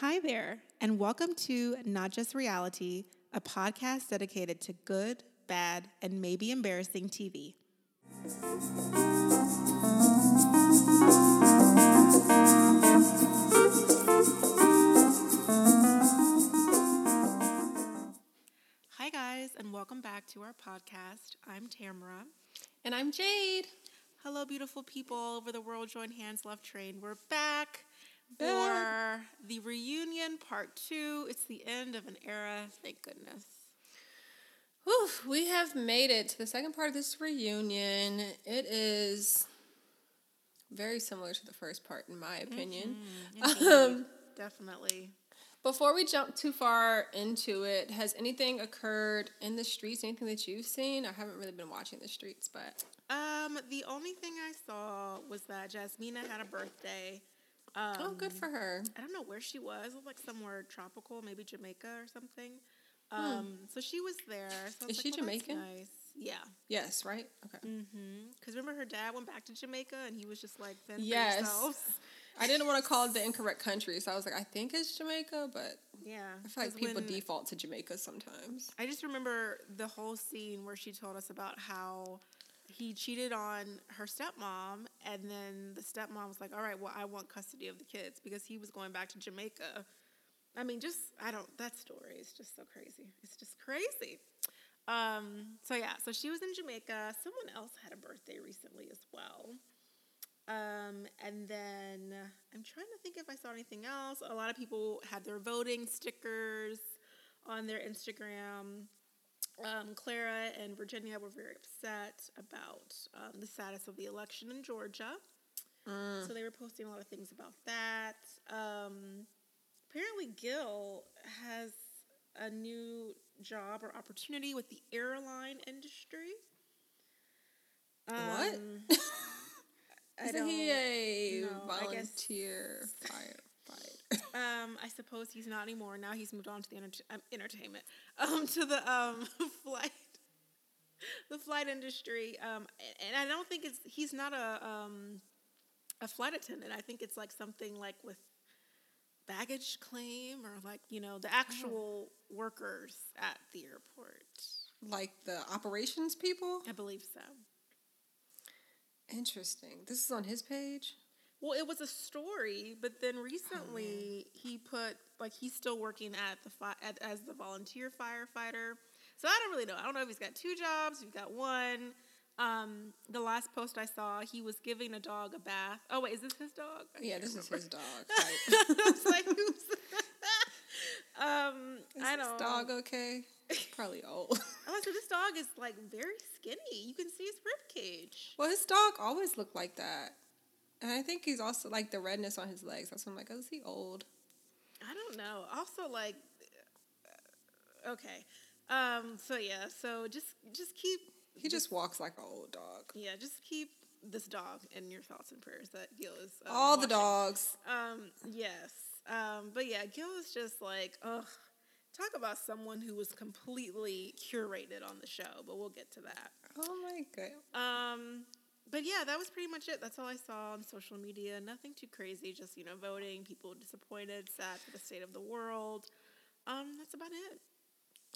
Hi there, and welcome to Not Just Reality, a podcast dedicated to good, bad, and maybe embarrassing TV. Hi, guys, and welcome back to our podcast. I'm Tamara. And I'm Jade. Hello, beautiful people all over the world. Join hands, love train. We're back Back. For the reunion part two. It's the end of an era. Thank goodness. Whew, we have made it to the second part of this reunion. It is very similar to the first part, in my opinion. Um, Definitely. before we jump too far into it, has anything occurred in the streets? Anything that you've seen? I haven't really been watching the streets, but Um, the only thing I saw was that Jasmina had a birthday. Um, oh, good for her. I don't know where she was. It was like somewhere tropical, maybe Jamaica or something. Um, so she was there. So Hmm. Is like, she well, Jamaican? Nice. Yeah. Yes, right? Okay. Because remember, her dad went back to Jamaica, and he was just like, "Fend Yes. I didn't want to call it the incorrect country, so I was like, I think it's Jamaica, but Yeah. I feel like people default to Jamaica sometimes. I just remember the whole scene where she told us about how he cheated on her stepmom, and then the stepmom was like, "All right, well, I want custody of the kids because he was going back to Jamaica." I mean, just I don't. That story is just so crazy. It's just crazy. Um, so yeah, so she was in Jamaica. Someone else had a birthday recently as well. Um, and then I'm trying to think if I saw anything else. A lot of people had their voting stickers on their Instagram. Um, Clara and Virginia were very upset about um, the status of the election in Georgia. So they were posting a lot of things about that. Um, apparently, Gil has a new job or opportunity with the airline industry. What? Um, Isn't he a guess- volunteer firefighter? Um, I suppose he's not anymore. Now he's moved on to the enter- um, entertainment, um, to the um flight, the flight industry. Um, and I don't think it's he's not a um a flight attendant. I think it's like something like with baggage claim or like you know the actual workers at the airport. like the operations people? I believe so. Interesting. This is on his page. Well, it was a story, but then recently he put like he's still working at the fi- at, as the volunteer firefighter. So I don't really know. I don't know if he's got two jobs, he's got one. Um, the last post I saw, he was giving a dog a bath. Oh wait, is this his dog? I Yeah, this is his dog. Right. I was like, who's? um, Is I this don't. dog okay? Probably old. I'm like, so this dog is like very skinny. You can see his rib cage. well, his dog always looked like that. And I think he's also like the redness on his legs. That's why I'm like, oh, is he old? I don't know. Also, like, uh, okay. Um. So yeah. So just just keep. He just walks like an old dog. Yeah. Just keep this dog in your thoughts and prayers that Gil is. um, All the watching. dogs. Um. Yes. Um. But yeah, Gil is just like, ugh. Talk about someone who was completely curated on the show, but we'll get to that. Oh my god. Um, but yeah, that was pretty much it. That's all I saw on social media. Nothing too crazy. Just you know, voting. People disappointed, sad for the state of the world. Um, that's about it.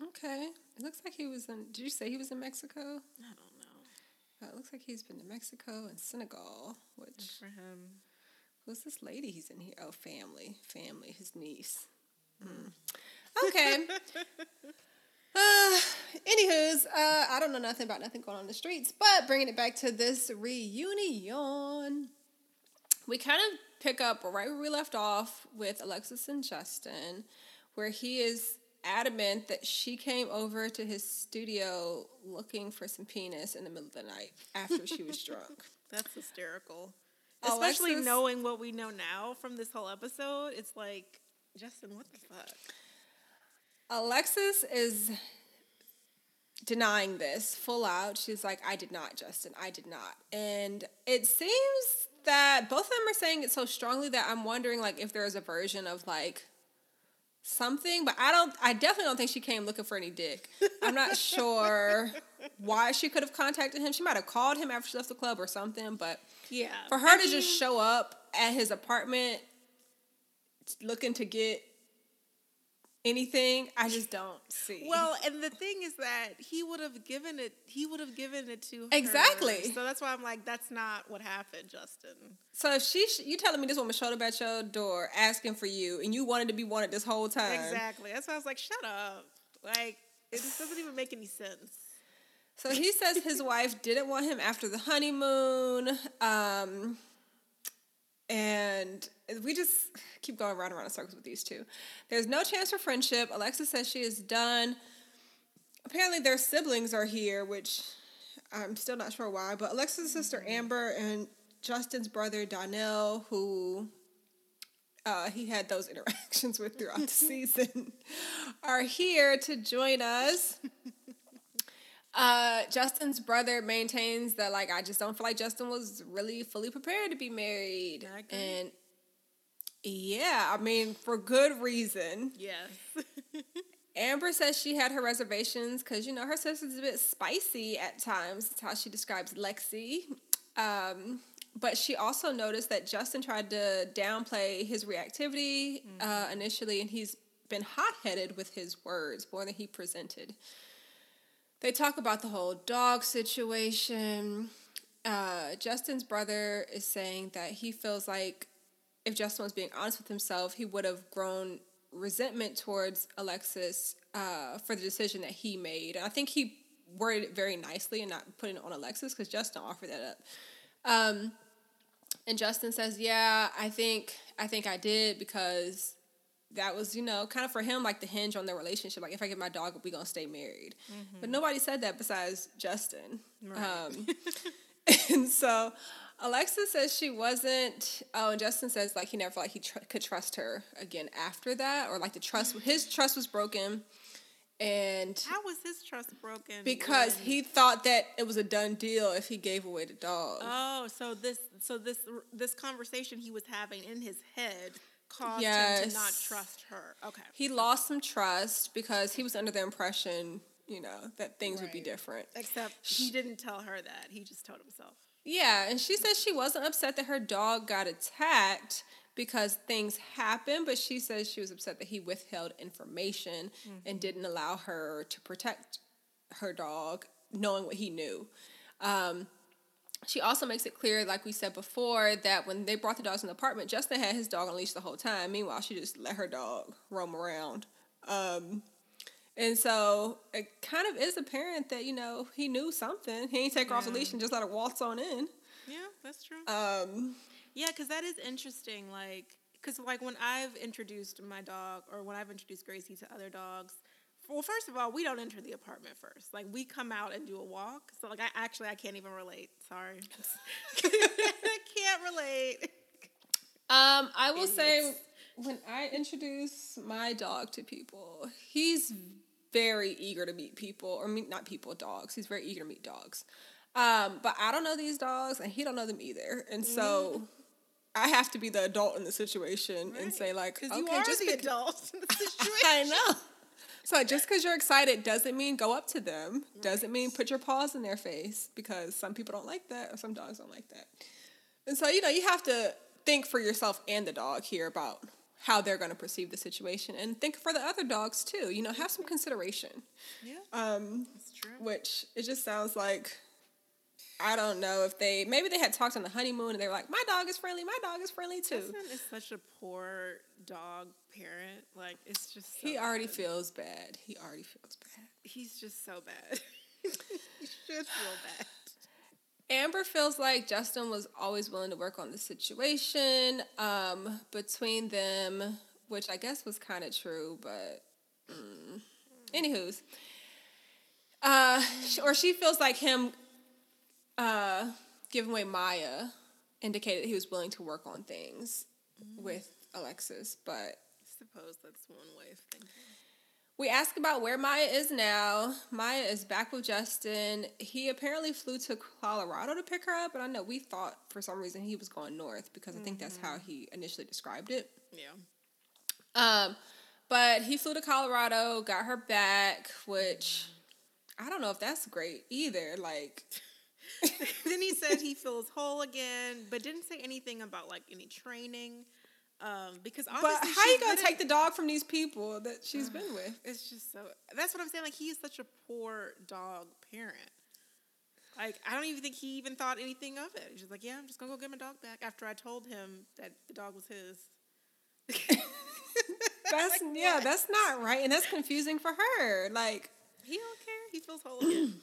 Okay. It looks like he was in. Did you say he was in Mexico? I don't know. Uh, it looks like he's been to Mexico and Senegal. Which For him, who's this lady he's in here? Oh, family, family, his niece. Mm. Okay. anywho's, uh, I don't know nothing about nothing going on in the streets, but bringing it back to this reunion, we kind of pick up right where we left off with Alexis and Justin, where he is adamant that she came over to his studio looking for some penis in the middle of the night after she was drunk. that's hysterical. Oh, Especially Alexis- knowing what we know now from this whole episode, it's like, Justin, what the fuck? Alexis is denying this full out. She's like, I did not, Justin. I did not. And it seems that both of them are saying it so strongly that I'm wondering like if there's a version of like something, but I don't I definitely don't think she came looking for any dick. I'm not sure why she could have contacted him. She might have called him after she left the club or something, but Yeah. for her to just show up at his apartment looking to get anything. I just don't see. Well, and the thing is that he would have given it. He would have given it to her. Exactly. So that's why I'm like, that's not what happened, Justin. so if she, sh- you telling me this woman showed up at your door asking for you, and you wanted to be wanted this whole time? Exactly. That's why I was like, shut up. Like it just doesn't even make any sense. So he says his wife didn't want him after the honeymoon. Um, and we just keep going round and round in circles with these two. There's no chance for friendship. Alexa says she is done. Apparently, their siblings are here, which I'm still not sure why. But Alexa's sister Amber and Justin's brother Donnell, who uh, he had those interactions with throughout the season, are here to join us. Uh, Justin's brother maintains that like I just don't feel like Justin was really fully prepared to be married, and yeah, I mean for good reason. Yes. Amber says she had her reservations because you know her sister's a bit spicy at times. That's how she describes Lexi. Um, but she also noticed that Justin tried to downplay his reactivity uh, initially, and he's been hot headed with his words more than he presented. They talk about the whole dog situation. Uh, Justin's brother is saying that he feels like if Justin was being honest with himself, he would have grown resentment towards Alexis uh, for the decision that he made. And I think he worded it very nicely and not putting it on Alexis because Justin offered that up. Um, and Justin says, "Yeah, I think I think I did because that was you know kind of for him like the hinge on their relationship. Like if I get my dog, we gonna stay married. But nobody said that besides Justin. Um, and so Alexa says she wasn't. Oh, and Justin says like he never felt like he tr- could trust her again after that, or like the trust his trust was broken, and How was his trust broken? because when- he thought that it was a done deal if he gave away the dog. Oh, so this so this this conversation he was having in his head caused him to not trust her. Okay. he lost some trust because he was under the impression, you know, that things would be different. Except he didn't tell her that. He just told himself. Yeah, and she says she wasn't upset that her dog got attacked because things happened, but she says she was upset that he withheld information and didn't allow her to protect her dog, knowing what he knew. Um, she also makes it clear, like we said before, that when they brought the dogs in the apartment, Justin had his dog on leash the whole time. Meanwhile, she just let her dog roam around. Um, and so it kind of is apparent that, you know, he knew something. He ain't take her off the leash and just let her waltz on in. Yeah, that's true. Um, Yeah, because that is interesting. Like, because like when I've introduced my dog or when I've introduced Gracie to other dogs, well, first of all, we don't enter the apartment first. Like, we come out and do a walk. So, like, I actually I can't even relate. Sorry, I can't relate. um, I will say when I introduce my dog to people, he's very eager to meet people, or meet not people, dogs. He's very eager to meet dogs. Um, but I don't know these dogs, and he don't know them either, and so I have to be the adult in the situation and say like, okay, you are just the bec- adult in the situation. I know. So just because you're excited doesn't mean go up to them. Doesn't mean put your paws in their face because some people don't like that or some dogs don't like that. And so you know you have to think for yourself and the dog here about how they're going to perceive the situation and think for the other dogs too. You know, have some consideration. Yeah, Um, that's true. which it just sounds like I don't know if they maybe they had talked on the honeymoon and they were like, my dog is friendly, my dog is friendly too. Justin is such a poor dog parent. Like, it's just so He already bad. feels bad. He already feels bad. He's just so bad. he should feel bad. Amber feels like Justin was always willing to work on the situation um, between them, which I guess was kind of true, but mm. anywho's. Uh, or she feels like him uh, giving away Maya indicated he was willing to work on things with Alexis, but I suppose that's one way of thinking. We ask about where Maya is now. Maya is back with Justin. He apparently flew to Colorado to pick her up, but I know we thought for some reason he was going north because I think that's how he initially described it. Yeah. Um, but he flew to Colorado, got her back, which I don't know if that's great either. Like, then he said he feels whole again, but didn't say anything about like any training. Um, because But how you gonna take the dog from these people that she's been with? It's just so. That's what I'm saying. Like he is such a poor dog parent. Like I don't even think he even thought anything of it. He's just like, yeah, I'm just gonna go get my dog back after I told him that the dog was his. That's yeah, that's not right, and that's confusing for her. Like, He don't care. He feels whole again.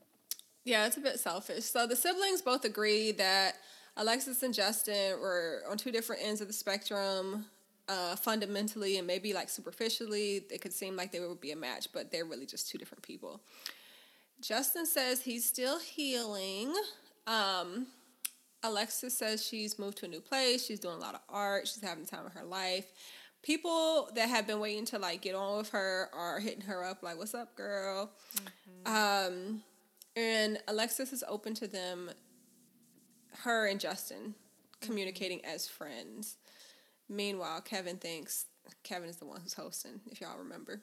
yeah, it's a bit selfish. So the siblings both agree that Alexis and Justin were on two different ends of the spectrum. Uh, fundamentally and maybe like superficially, it could seem like they would be a match, but they're really just two different people. Justin says he's still healing. Um, Alexis says she's moved to a new place. She's doing a lot of art. She's having the time of her life. People that have been waiting to like get on with her are hitting her up like, "What's up, girl?" Um, and Alexis is open to them. Her and Justin communicating as friends. Meanwhile, Kevin thinks Kevin is the one who's hosting. If y'all remember,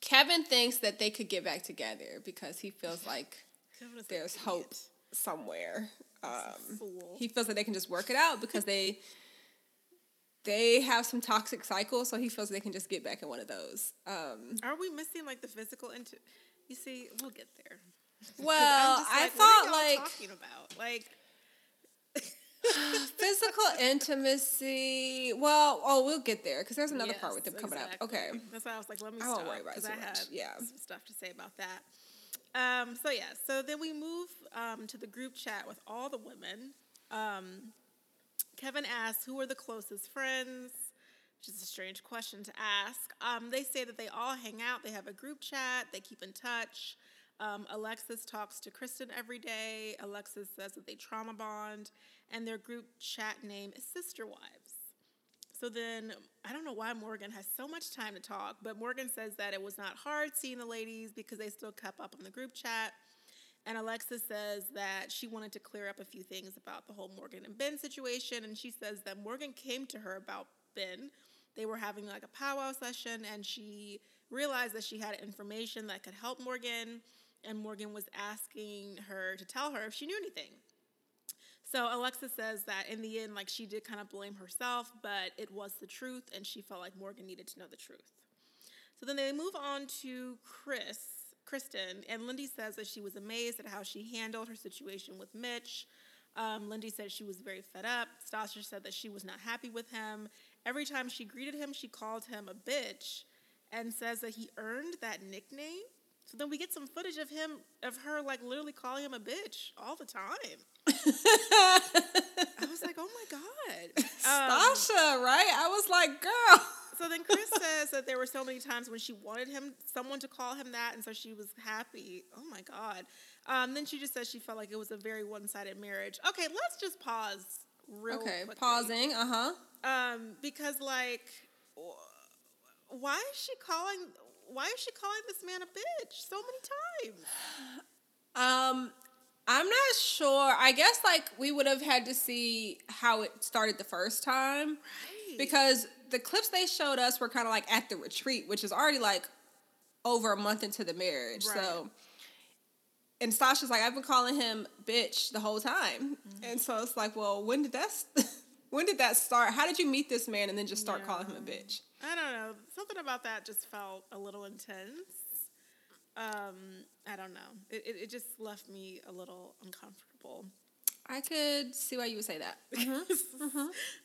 Kevin thinks that they could get back together because he feels like Kevin is an there's hope somewhere. Um, he feels like they can just work it out because they they have some toxic cycles, so he feels they can just get back in one of those. Um, Are we missing like the physical into? You see, we'll get there. Well, I like, are thought like talking about like. physical intimacy. Well, oh, we'll get there because there's another part with Yes, them coming exactly. up. Okay. That's why I was like, let me I won't worry about it I had Yeah. some stuff to say about that. Um, so yeah, so then we move um, to the group chat with all the women. Um, Kevin asks, "Who are the closest friends?" Which is a strange question to ask. Um, they say that they all hang out. They have a group chat. They keep in touch. Um, Alexis talks to Kristen every day. Alexis says that they trauma bond, and their group chat name is Sister Wives. So then, I don't know why Morgan has so much time to talk, but Morgan says that it was not hard seeing the ladies because they still kept up on the group chat. And Alexa says that she wanted to clear up a few things about the whole Morgan and Ben situation. And she says that Morgan came to her about Ben. They were having like a powwow session, and she realized that she had information that could help Morgan. And Morgan was asking her to tell her if she knew anything. So Alexa says that in the end, like she did kind of blame herself, but it was the truth, and she felt like Morgan needed to know the truth. So then they move on to Chris, Kristen, and Lindy says that she was amazed at how she handled her situation with Mitch. Um, Lindy said she was very fed up. Stasha said that she was not happy with him. Every time she greeted him, she called him a bitch, and says that he earned that nickname. So then we get some footage of him, of her, like literally calling him a bitch all the time. I was like, oh my god. Um, Sasha, right? I was like, girl. so then Chris says that there were so many times when she wanted him, someone to call him that, and so she was happy. Oh my god. Um, then she just says she felt like it was a very one-sided marriage. Okay, let's just pause real Okay, quickly. pausing. Uh huh. Um, because like, why is she calling? Why is she calling this man a bitch so many times? Um, I'm not sure. I guess like we would have had to see how it started the first time Right. because the clips they showed us were kind of like at the retreat, which is already like over a month into the marriage. Right. So, and Sasha's like, I've been calling him bitch the whole time, Mm-hmm. and so it's like, well, when did that? St- when did that start? How did you meet this man and then just start calling him a bitch? I don't know. Something about that just felt a little intense. Um, I don't know. It, it, it just left me a little uncomfortable. I could see why you would say that.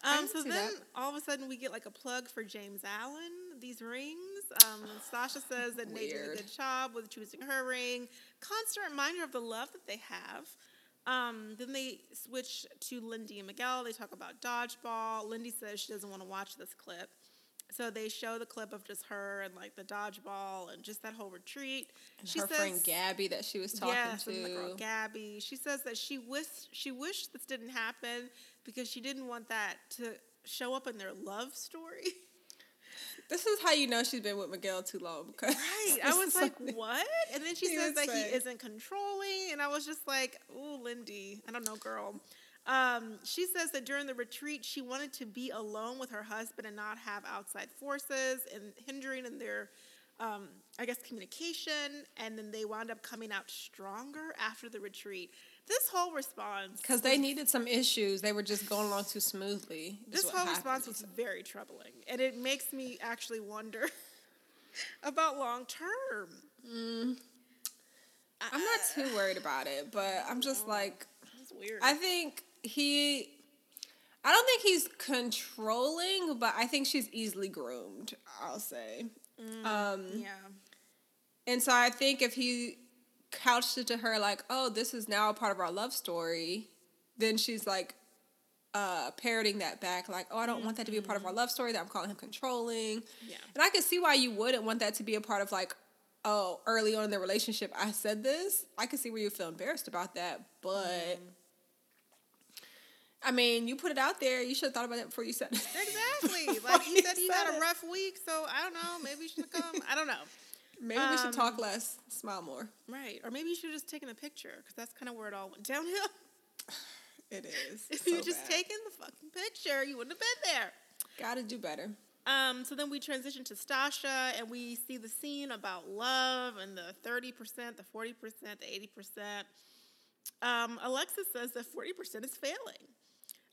I Um, so then that. all of a sudden we get like a plug for James Allen. These rings. Um, Sasha says that Nate did a good job with choosing her ring. Constant reminder of the love that they have. Um, then they switch to Lindy and Miguel. They talk about dodgeball. Lindy says she doesn't want to watch this clip. So they show the clip of just her and like the dodgeball and just that whole retreat. She her says, friend Gabby that she was talking yes, to. and the girl Gabby. She says that she wish she wished this didn't happen because she didn't want that to show up in their love story. This is how you know she's been with Miguel too long. Because Right. I was like, what? And then she He says that say. he isn't controlling, and I was just like, ooh, Lindy. I don't know, girl. Um, she says that during the retreat, she wanted to be alone with her husband and not have outside forces and hindering in their, um, I guess, communication. And then they wound up coming out stronger after the retreat. this whole response Because they needed some issues. They were just going along too smoothly. this whole happened. response was very troubling and it makes me actually wonder about long term I'm not too worried about it, but I'm just like, it's weird I think he. I don't think he's controlling, but I think she's easily groomed. I'll say. Um, yeah And so I think if he couched it to her like, "Oh, this is now a part of our love story," then she's like uh parroting that back like, "Oh, I don't want that to be a part of our love story that I'm calling him controlling." Yeah. And I can see why you wouldn't want that to be a part of like, "Oh, early on in the relationship I said this." I can see where you feel embarrassed about that, but I mean, you put it out there. You should have thought about that before you said it. exactly like you said you had a rough week so i don't know maybe you should come i don't know Maybe we should Um, talk less, smile more. right or maybe you should have just taken a picture because that's kind of where it all went downhill It is. if you just taken the fucking picture you wouldn't have been there Gotta do better. Um, so then we transition to Stasha and we see the scene about love and the 30%, the 40%, the 80%. Um, Alexis says that 40% is failing.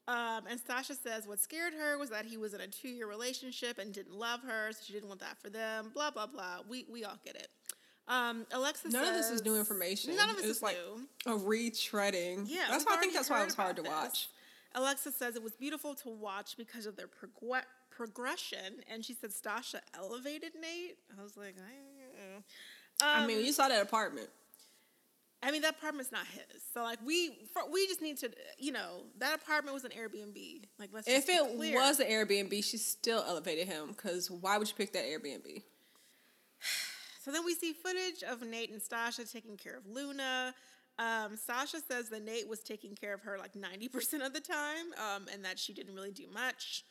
Um, and Stasha says what scared her was that he was in a two year relationship and didn't love her, so she didn't want that for them, blah, blah, blah. We, we all get it. Um, Alexis None of this is new information. None of this is like new. a retreading. Yeah, that's why I think that's why it was hard to this. watch. Alexa says it was beautiful to watch because of their progre- progression, and she said Stasha elevated Nate. I was like, I, I um, mean, you saw that apartment. I mean that apartment's not his, so like we for, we just need to, you know, that apartment was an Airbnb. Like let's If it clear. was an Airbnb, she still elevated him. Because why would you pick that Airbnb? So then we see footage of Nate and Stasha taking care of Luna. Um, Sasha says that Nate was taking care of her like 90% of the time um, and that she didn't really do much.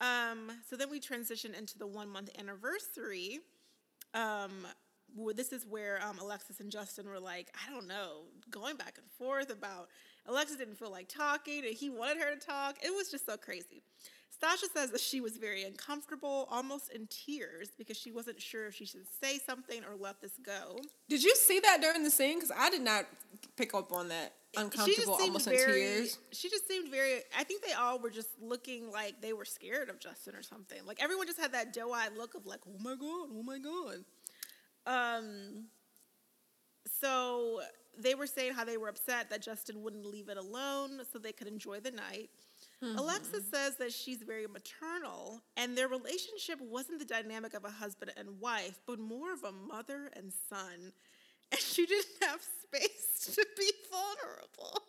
Um, so then we transition into the one month anniversary. Where this is where um, Alexis and Justin were like, I don't know, going back and forth about Alexis didn't feel like talking and he wanted her to talk. It was just so crazy. Stasha says that she was very uncomfortable, almost in tears, because she wasn't sure if she should say something or let this go. Did you see that during the scene? Because I did not pick up on that. Uncomfortable, almost in very, tears. She just seemed very. I think they all were just looking like they were scared of Justin or something. Like everyone just had that doe-eyed look of like, oh my god, oh my god. Um. So they were saying how they were upset that Justin wouldn't leave it alone so they could enjoy the night. Alexis says that she's very maternal, and their relationship wasn't the dynamic of a husband and wife, but more of a mother and son. And she didn't have space to be vulnerable.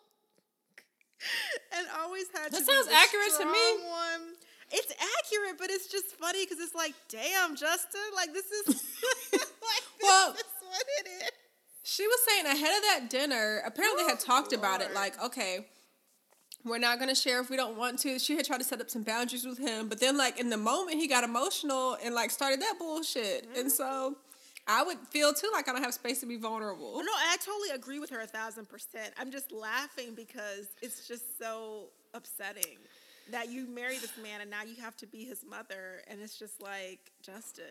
and always had That to sounds accurate to me. One. It's accurate, but it's just funny because it's like, damn, Justin, like this is like Well- is what it is. She was saying ahead of that dinner, apparently they had Oh, talked about it like, okay, we're not gonna share if we don't want to. She had tried to set up some boundaries with him, but then like in the moment he got emotional and like started that bullshit. Mm-hmm. And so I would feel too like I don't have space to be vulnerable. No, I totally agree with her a thousand percent. I'm just laughing because it's just so upsetting that you marry this man and now you have to be his mother, and it's just like Justin.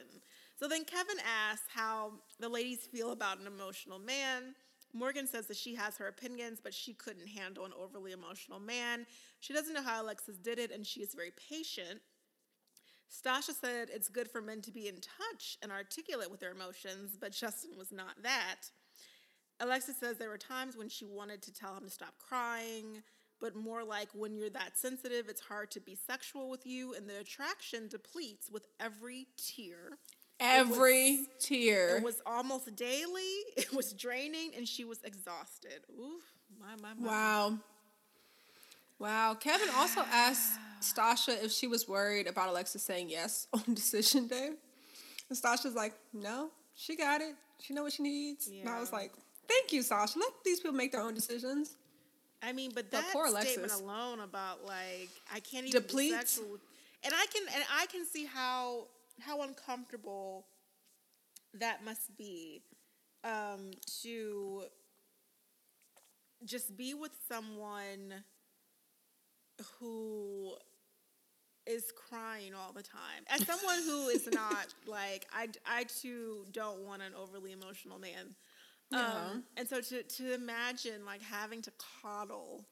So then Kevin asks how the ladies feel about an emotional man. Morgan says that she has her opinions, but she couldn't handle an overly emotional man. She doesn't know how Alexis did it, and she is very patient. Stasha said it's good for men to be in touch and articulate with their emotions, but Justin was not that. Alexis says there were times when she wanted to tell him to stop crying, but more like when you're that sensitive, it's hard to be sexual with you, and the attraction depletes with every tear. Every tear. It was almost daily, it was draining, and she was exhausted. Oof, my, my, my. Wow. Wow. Kevin also asked Stasha if she was worried about Alexa saying yes on decision day. And Stasha's like, no, she got it. She know what she needs. And I was like, thank you, Sasha. Let these people make their own decisions. I mean, but But that poor statement alone about like I can't even Depletes. be sexual, with- and I can and I can see how how uncomfortable that must be um, to just be with someone who is crying all the time. As someone who is not like I I too don't want an overly emotional man. Um, and so to to imagine like having to coddle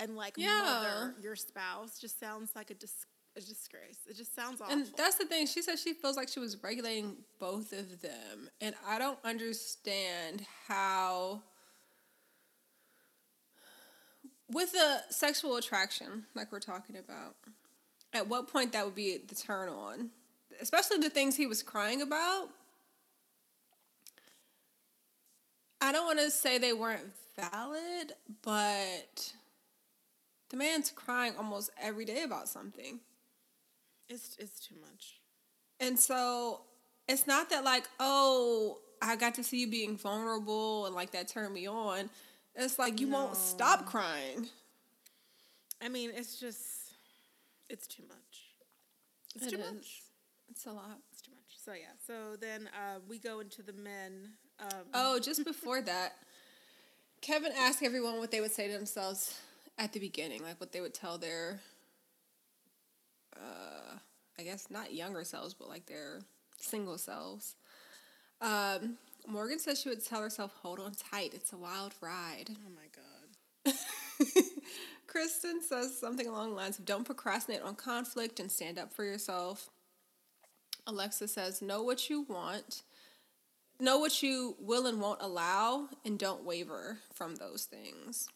and like Yeah. mother your spouse just sounds like a dis- a disgrace. It just sounds awful. And that's the thing. She said she feels like she was regulating both of them. And I don't understand how, with the sexual attraction, like we're talking about, at what point that would be the turn on? Especially the things he was crying about. I don't want to say they weren't valid, but the man's crying almost every day about something. It's it's too much. And so it's not that like, oh, I got to see you being vulnerable and like that turned me on. It's like you won't stop crying. I mean, it's just it's too much. It's It too is. much. It's a lot. It's too much. So yeah. So then uh, we go into the men. Um, Oh, just before that, Kevin asked everyone what they would say to themselves at the beginning, like what they would tell their, uh, I guess not younger selves, but like their single selves. Um, Morgan says she would tell herself, "Hold on tight, it's a wild ride." oh my god. Kristen says something along the lines of don't procrastinate on conflict and stand up for yourself. Alexa says know what you want, know what you will and won't allow, and don't waver from those things.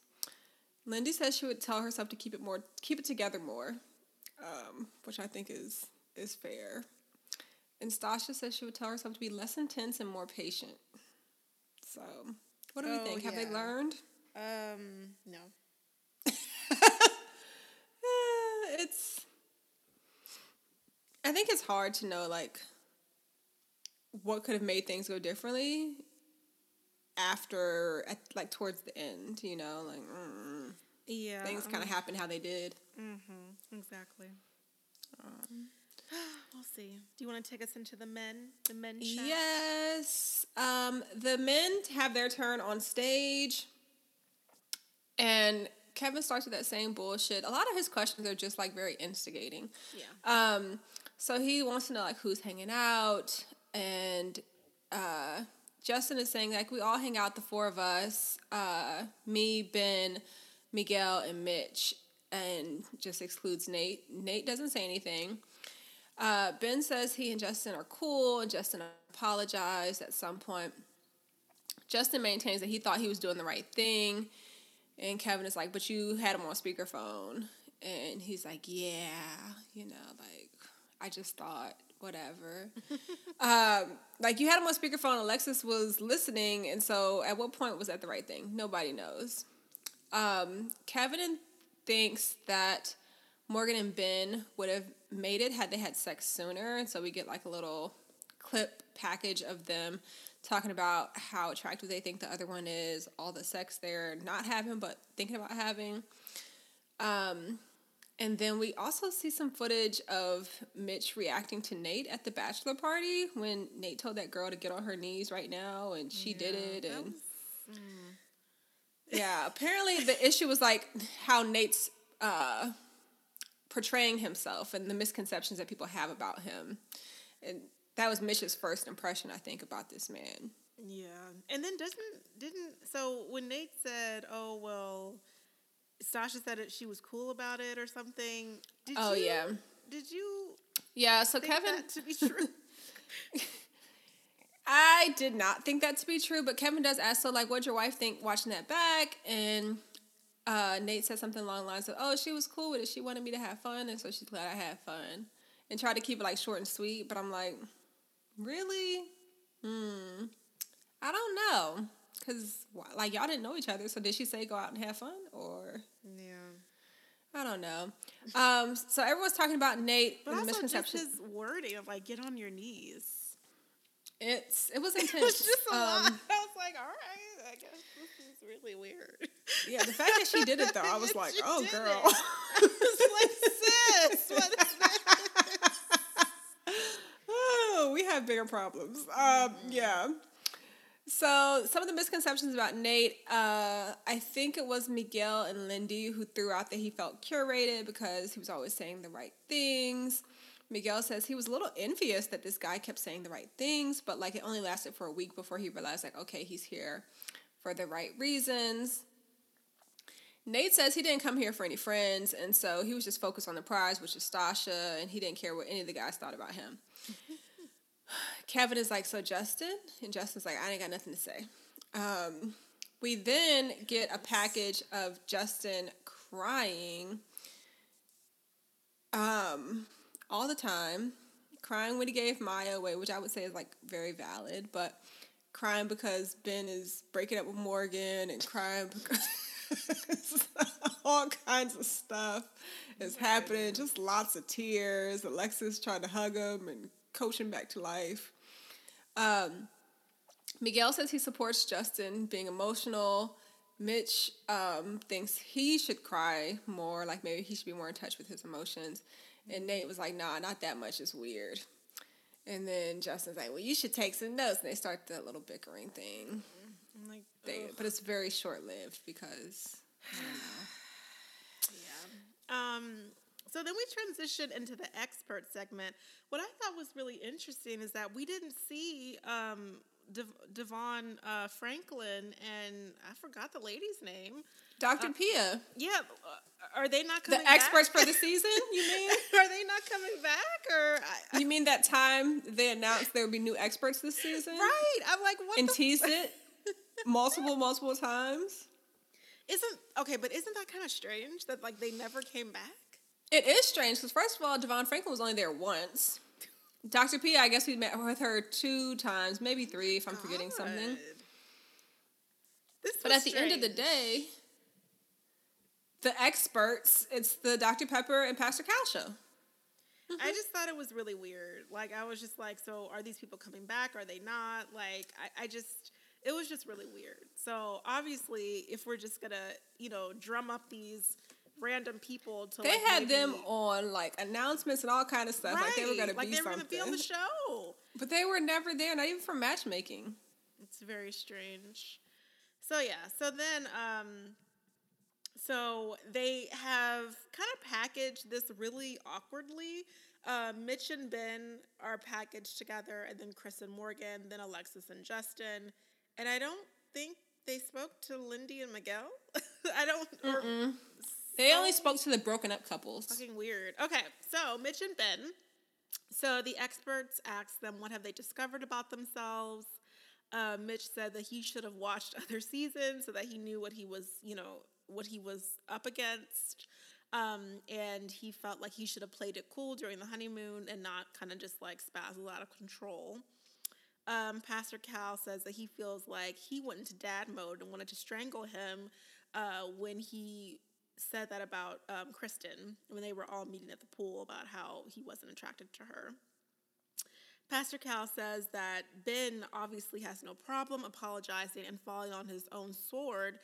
Lindy says she would tell herself to keep it more, keep it together more, um, which I think is is fair. And Stasha says she would tell herself to be less intense and more patient. So, what do we Oh, think? Have they learned? Um, no. Eh, it's I think it's hard to know like what could have made things go differently after at, like towards the end, you know, like mm, Yeah. things kind of happened how they did. Mm-hmm. Exactly. we'll see. Do you want to take us into the men? The men chat? Yes. Um, the men have their turn on stage, and Kevin starts with that same bullshit. A lot of his questions are just like very instigating. Yeah. Um, so he wants to know like who's hanging out, and uh, Justin is saying like we all hang out, the four of us, uh, me, Ben, Miguel, and Mitch, and just excludes Nate. Nate doesn't say anything. Uh, ben says he and Justin are cool, and Justin apologized at some point. Justin maintains that he thought he was doing the right thing, and Kevin is like, "But you had him on speakerphone," and he's like, "Yeah, you know, like I just thought whatever." um, like you had him on speakerphone. Alexis was listening, and so at what point was that the right thing? Nobody knows. Um, Kevin thinks that Morgan and Ben would have made it had they had sex sooner, and so we get like a little clip package of them talking about how attractive they think the other one is, all the sex they're not having but thinking about having. Um, and then we also see some footage of Mitch reacting to Nate at the bachelor party when Nate told that girl to get on her knees right now, and she did it. And was- yeah, apparently the issue was like how Nate's uh, portraying himself and the misconceptions that people have about him. And that was Mitch's first impression, I think, about this man. Yeah, and then doesn't didn't so when Nate said, "Oh well," Stasha said that she was cool about it or something. Did Oh, you, yeah. Did you Yeah, so Kevin, to be true? I did not think that to be true, but Kevin does ask, so like, what'd your wife think watching that back? And uh, Nate said something along the lines of, oh, she was cool with it. She wanted me to have fun, and so she's glad I had fun. And tried to keep it like short and sweet, but I'm like, really? Hmm. I don't know. Because, like, y'all didn't know each other, so did she say go out and have fun? Or, yeah, I don't know. Um, so everyone's talking about Nate but also just his wording of like get on your knees. It's, it was It was just a lot. Um, I was like, all right, I guess this is really weird. Yeah, the fact that she did it though, I was like, oh girl. it. I was like, sis, what is this? oh, we have bigger problems. Um, yeah. So some of the misconceptions about Nate, uh, I think it was Miguel and Lindy who threw out that he felt curated because he was always saying the right things. Miguel says he was a little envious that this guy kept saying the right things, but like it only lasted for a week before he realized, like, okay, he's here for the right reasons. Nate says he didn't come here for any friends, and so he was just focused on the prize, which is Stasha, and he didn't care what any of the guys thought about him. Kevin is like, so Justin? And Justin's like, I ain't got nothing to say. Um, we then get a package of Justin crying um, all the time, crying when he gave Maya away, which I would say is like very valid, but crying because Ben is breaking up with Morgan and crying because all kinds of stuff is happening, just lots of tears. Alexis trying to hug him and coach him back to life. Um, Miguel says he supports Justin being emotional. Mitch um, thinks he should cry more, like maybe he should be more in touch with his emotions. And Nate was like, nah, not that much is weird. And then Justin's like, well, you should take some notes. And they start the little bickering thing. I'm like, They, but it's very short lived because yeah. Um, so then we transition into the expert segment. What I thought was really interesting is that we didn't see um, Dev- DeVon uh, Franklin and I forgot the lady's name. Dr. Pia, Yeah, uh, are they not coming? the experts back? for the season, you mean? are they not coming back or? I, You mean that time they announced there would be new experts this season? right, I'm like, what? And the teased it multiple, multiple times? Isn't okay, but isn't that kind of strange that like they never came back? It is strange because first of all, DeVon Franklin was only there once. Dr. P, I guess we met with her two times, maybe three, if I'm forgetting something. This But at the end of the day, the experts, it's the Dr. Pepper and Pastor Cal show. I mm-hmm. just thought it was really weird. Like I was just like, so are these people coming back? Are they not? Like I, I just it was just really weird. So obviously if we're just gonna, you know, drum up these random people to They like, had them on like announcements and all kind of stuff, like they were gonna like be they were something. gonna be on the show. But they were never there, not even for matchmaking. It's very strange. So yeah, so then um so they have kind of packaged this really awkwardly. Uh, Mitch and Ben are packaged together, and then Chris and Morgan, then Alexis and Justin. And I don't think they spoke to Lindy and Miguel. I don't. Or They only so spoke to the broken up couples. Fucking weird. Okay, so Mitch and Ben. So the experts asked them what have they discovered about themselves. Uh, Mitch said that he should have watched other seasons so that he knew what he was, you know, what he was up against. Um, and he felt like he should have played it cool during the honeymoon and not kind of just like spazzle out of control. Um, Pastor Cal says that he feels like he went into dad mode and wanted to strangle him uh, when he said that about um, Kristen when they were all meeting at the pool about how he wasn't attracted to her. Pastor Cal says that Ben obviously has no problem apologizing and falling on his own sword,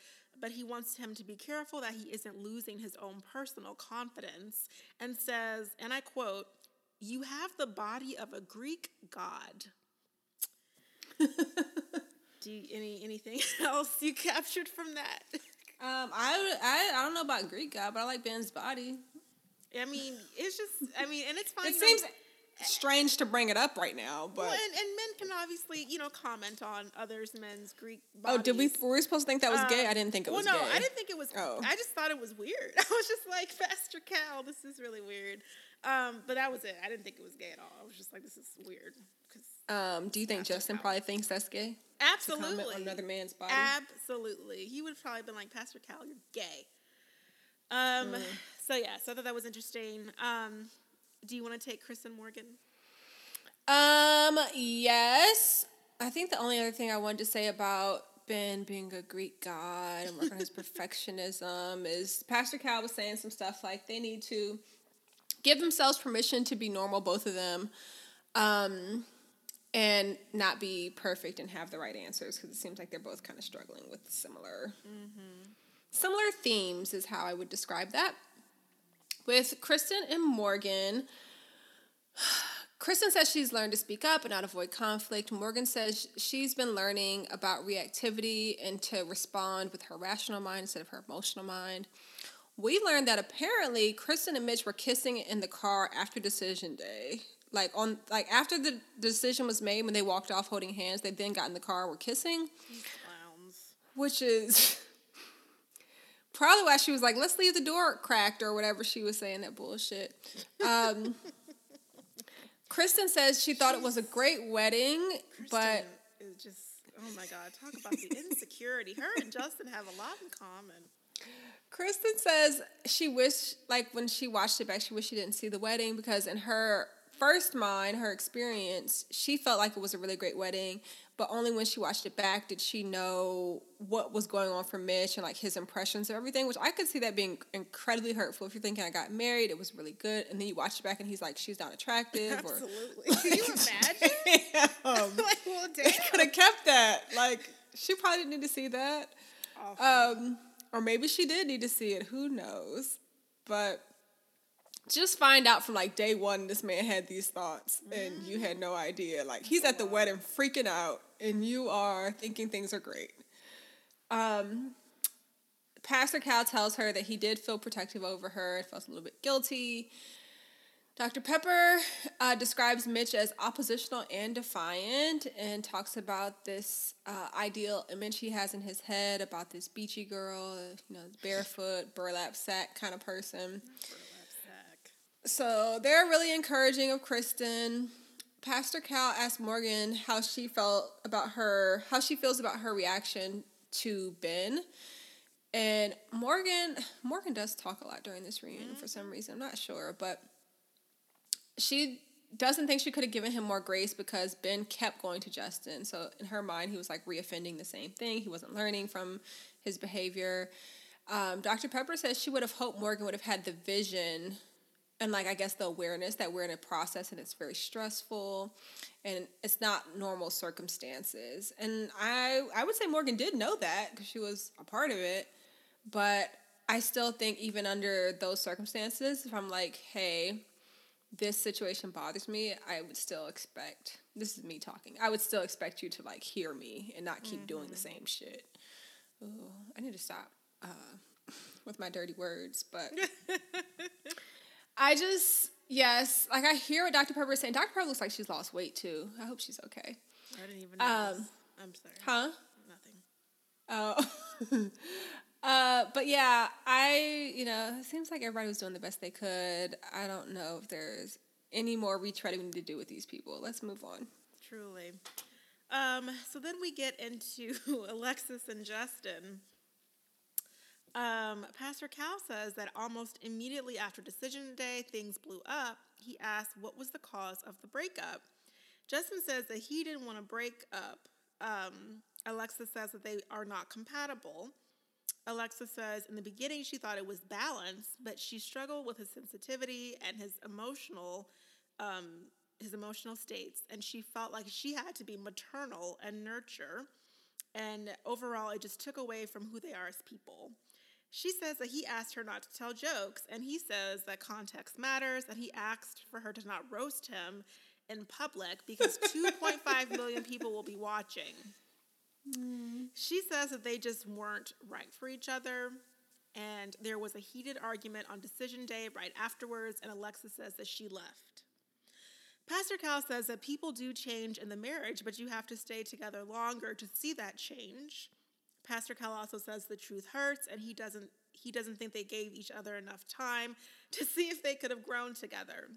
but he wants him to be careful that he isn't losing his own personal confidence and says, and I quote, You have the body of a Greek god. Do you, any anything else you captured from that? Um, I, know about Greek God, but I like Ben's body. I mean, it's just I mean, and it's fine. It seems strange to bring it up right now, but Well, and, and men can obviously, you know, comment on others' men's Greek oh, did we were we supposed to think that was gay? Um, I didn't think it well, was no, gay. I didn't think it was. Oh. I just thought it was weird. I was just like, Pastor Cal, this is really weird. Um, but that was it. I didn't think it was gay at all. I was just like, this is weird. Um, do you think Pastor Justin Cal. probably thinks that's gay? Absolutely, on another man's body. absolutely, he would have probably been like, Pastor Cal, you're gay. Um. Mm. So yeah, so I thought that was interesting. Um, do you want to take Chris and Morgan? Um, yes. I think the only other thing I wanted to say about Ben being a Greek god and working on his perfectionism is Pastor Cal was saying some stuff like they need to give themselves permission to be normal, both of them, um, and not be perfect and have the right answers because it seems like they're both kind of struggling with similar similar themes is how I would describe that. With Kristen and Morgan, Kristen says she's learned to speak up and not avoid conflict. Morgan says she's been learning about reactivity and to respond with her rational mind instead of her emotional mind. we learned that apparently Kristen and Mitch were kissing in the car after decision day. Like on like after the decision was made when they walked off holding hands, they then got in the car were kissing. Clowns. Which is probably why she was like, let's leave the door cracked or whatever she was saying that bullshit. Um Kristen says she thought it was a great wedding, but Kristen is just oh my god, talk about the insecurity. Her and Justin have a lot in common. Kristen says she wished, like when she watched it back, she wished she didn't see the wedding because in her first mind, her experience, she felt like it was a really great wedding, but only when she watched it back did she know what was going on for Mitch and like his impressions of everything, which I could see that being incredibly hurtful. If you're thinking I got married, it was really good, and then you watch it back and he's like, she's not attractive, Absolutely. Can you imagine? or like, well, damn. could have kept that. Like she probably didn't need to see that. Um, or maybe she did need to see it. Who knows? But just find out from like day one this man had these thoughts and you had no idea. Like he's at the wedding freaking out and you are thinking things are great. Um, Pastor Cal tells her that he did feel protective over her and felt a little bit guilty. Dr. Pepper uh, describes Mitch as oppositional and defiant and talks about this uh, ideal image he has in his head about this beachy girl, you know, barefoot, burlap sack kind of person. So they're really encouraging of Krysten. Pastor Cal asked Morgan how she felt about her, how she feels about her reaction to Ben. And Morgan, Morgan does talk a lot during this reunion for some reason. I'm not sure, but she doesn't think she could have given him more grace because Ben kept going to Justin. So in her mind, he was like reoffending the same thing. He wasn't learning from his behavior. Um, Dr. Pepper says she would have hoped Morgan would have had the vision and like I guess the awareness that we're in a process and it's very stressful and it's not normal circumstances. And I I would say Morgan did know that because she was a part of it, but I still think even under those circumstances, if I'm like, hey, this situation bothers me, I would still expect this is me talking. I would still expect you to like hear me and not keep doing the same shit. Ooh, I need to stop uh, with my dirty words, but I just yes, like I hear what Dr. Pepper is saying. Dr. Pepper looks like she's lost weight too. I hope she's okay. I didn't even Um, know. I'm sorry. Huh? Nothing. Oh. uh, but yeah, I, you know, it seems like everybody was doing the best they could. I don't know if there's any more retreading we need to do with these people. Let's move on. Truly. Um, so then we get into Alexis and Justin. Um, Pastor Cal says that almost immediately after decision day, things blew up. He asked what was the cause of the breakup. Justin says that he didn't want to break up. Um, Alexis says that they are not compatible. Alexa says in the beginning she thought it was balance, but she struggled with his sensitivity and his emotional um, his emotional states, and she felt like she had to be maternal and nurture. And overall, it just took away from who they are as people. She says that he asked her not to tell jokes, and he says that context matters, and he asked for her to not roast him in public because 2.5 million people will be watching. She says that they just weren't right for each other, and there was a heated argument on decision day right afterwards, and Alexa says that she left. Pastor Cal says that people do change in the marriage, but you have to stay together longer to see that change. Pastor Cal also says the truth hurts, and he doesn't he doesn't think they gave each other enough time to see if they could have grown together.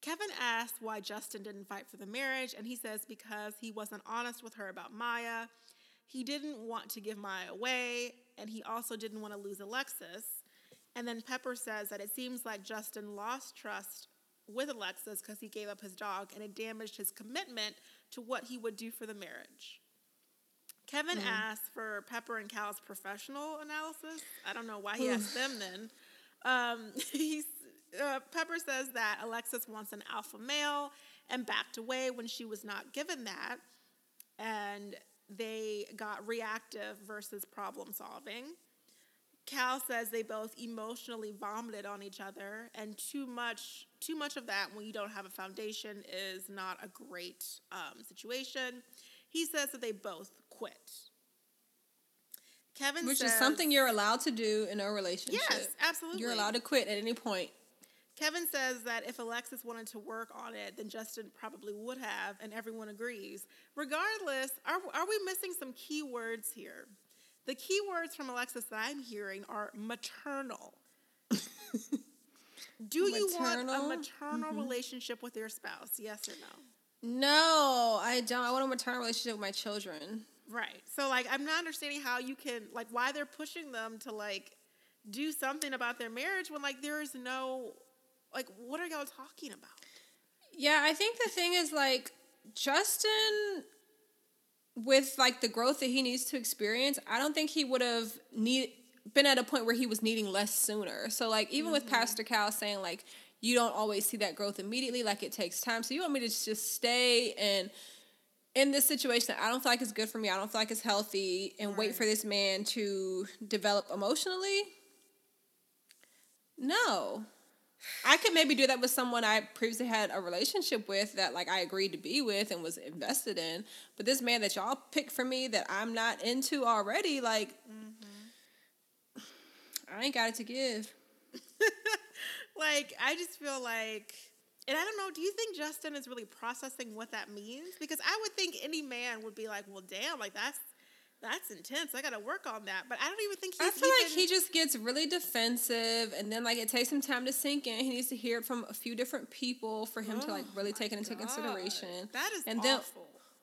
Kevin asks why Justin didn't fight for the marriage, and he says because he wasn't honest with her about Maya. He didn't want to give Maya away, and he also didn't want to lose Alexis. And then Pepper says that it seems like Justin lost trust with Alexis because he gave up his dog, and it damaged his commitment to what he would do for the marriage. Kevin asked for Pepper and Cal's professional analysis. I don't know why he asked them then. Um, he's, uh, Pepper says that Alexis wants an alpha male and backed away when she was not given that. And they got reactive versus problem solving. Cal says they both emotionally vomited on each other, and too much too much of that when you don't have a foundation is not a great um, situation. He says that they both quit. Kevin Which says, is something you're allowed to do in a relationship. Yes, absolutely. You're allowed to quit at any point. Kevin says that if Alexis wanted to work on it, then Justin probably would have, and everyone agrees. Regardless, are, are we missing some key words here? The key words from Alexis that I'm hearing are maternal. Do you want a Maternal? maternal mm-hmm. relationship with your spouse? Yes or no? No, I don't. I want a maternal relationship with my children. Right. So like I'm not understanding how you can like why they're pushing them to like do something about their marriage when like there is no like what are y'all talking about? Yeah, I think the thing is like Justin with like the growth that he needs to experience, I don't think he would have need been at a point where he was needing less sooner. So like even with mm-hmm. Pastor Cal saying like you don't always see that growth immediately, like it takes time. So you want me to just stay and in this situation I don't feel like it's good for me, I don't feel like it's healthy, and wait for this man to develop emotionally? No. I could maybe do that with someone I previously had a relationship with that like I agreed to be with and was invested in. But this man that y'all picked for me that I'm not into already, like mm-hmm. I ain't got it to give. Like I just feel like and I don't know, do you think Justin is really processing what that means? Because I would think any man would be like, Well damn, like that's that's intense. I gotta work on that. But I don't even think he's I feel like he just gets really defensive and then like it takes him time to sink in. He needs to hear it from a few different people for him to like Oh really take it into God. consideration. That is and then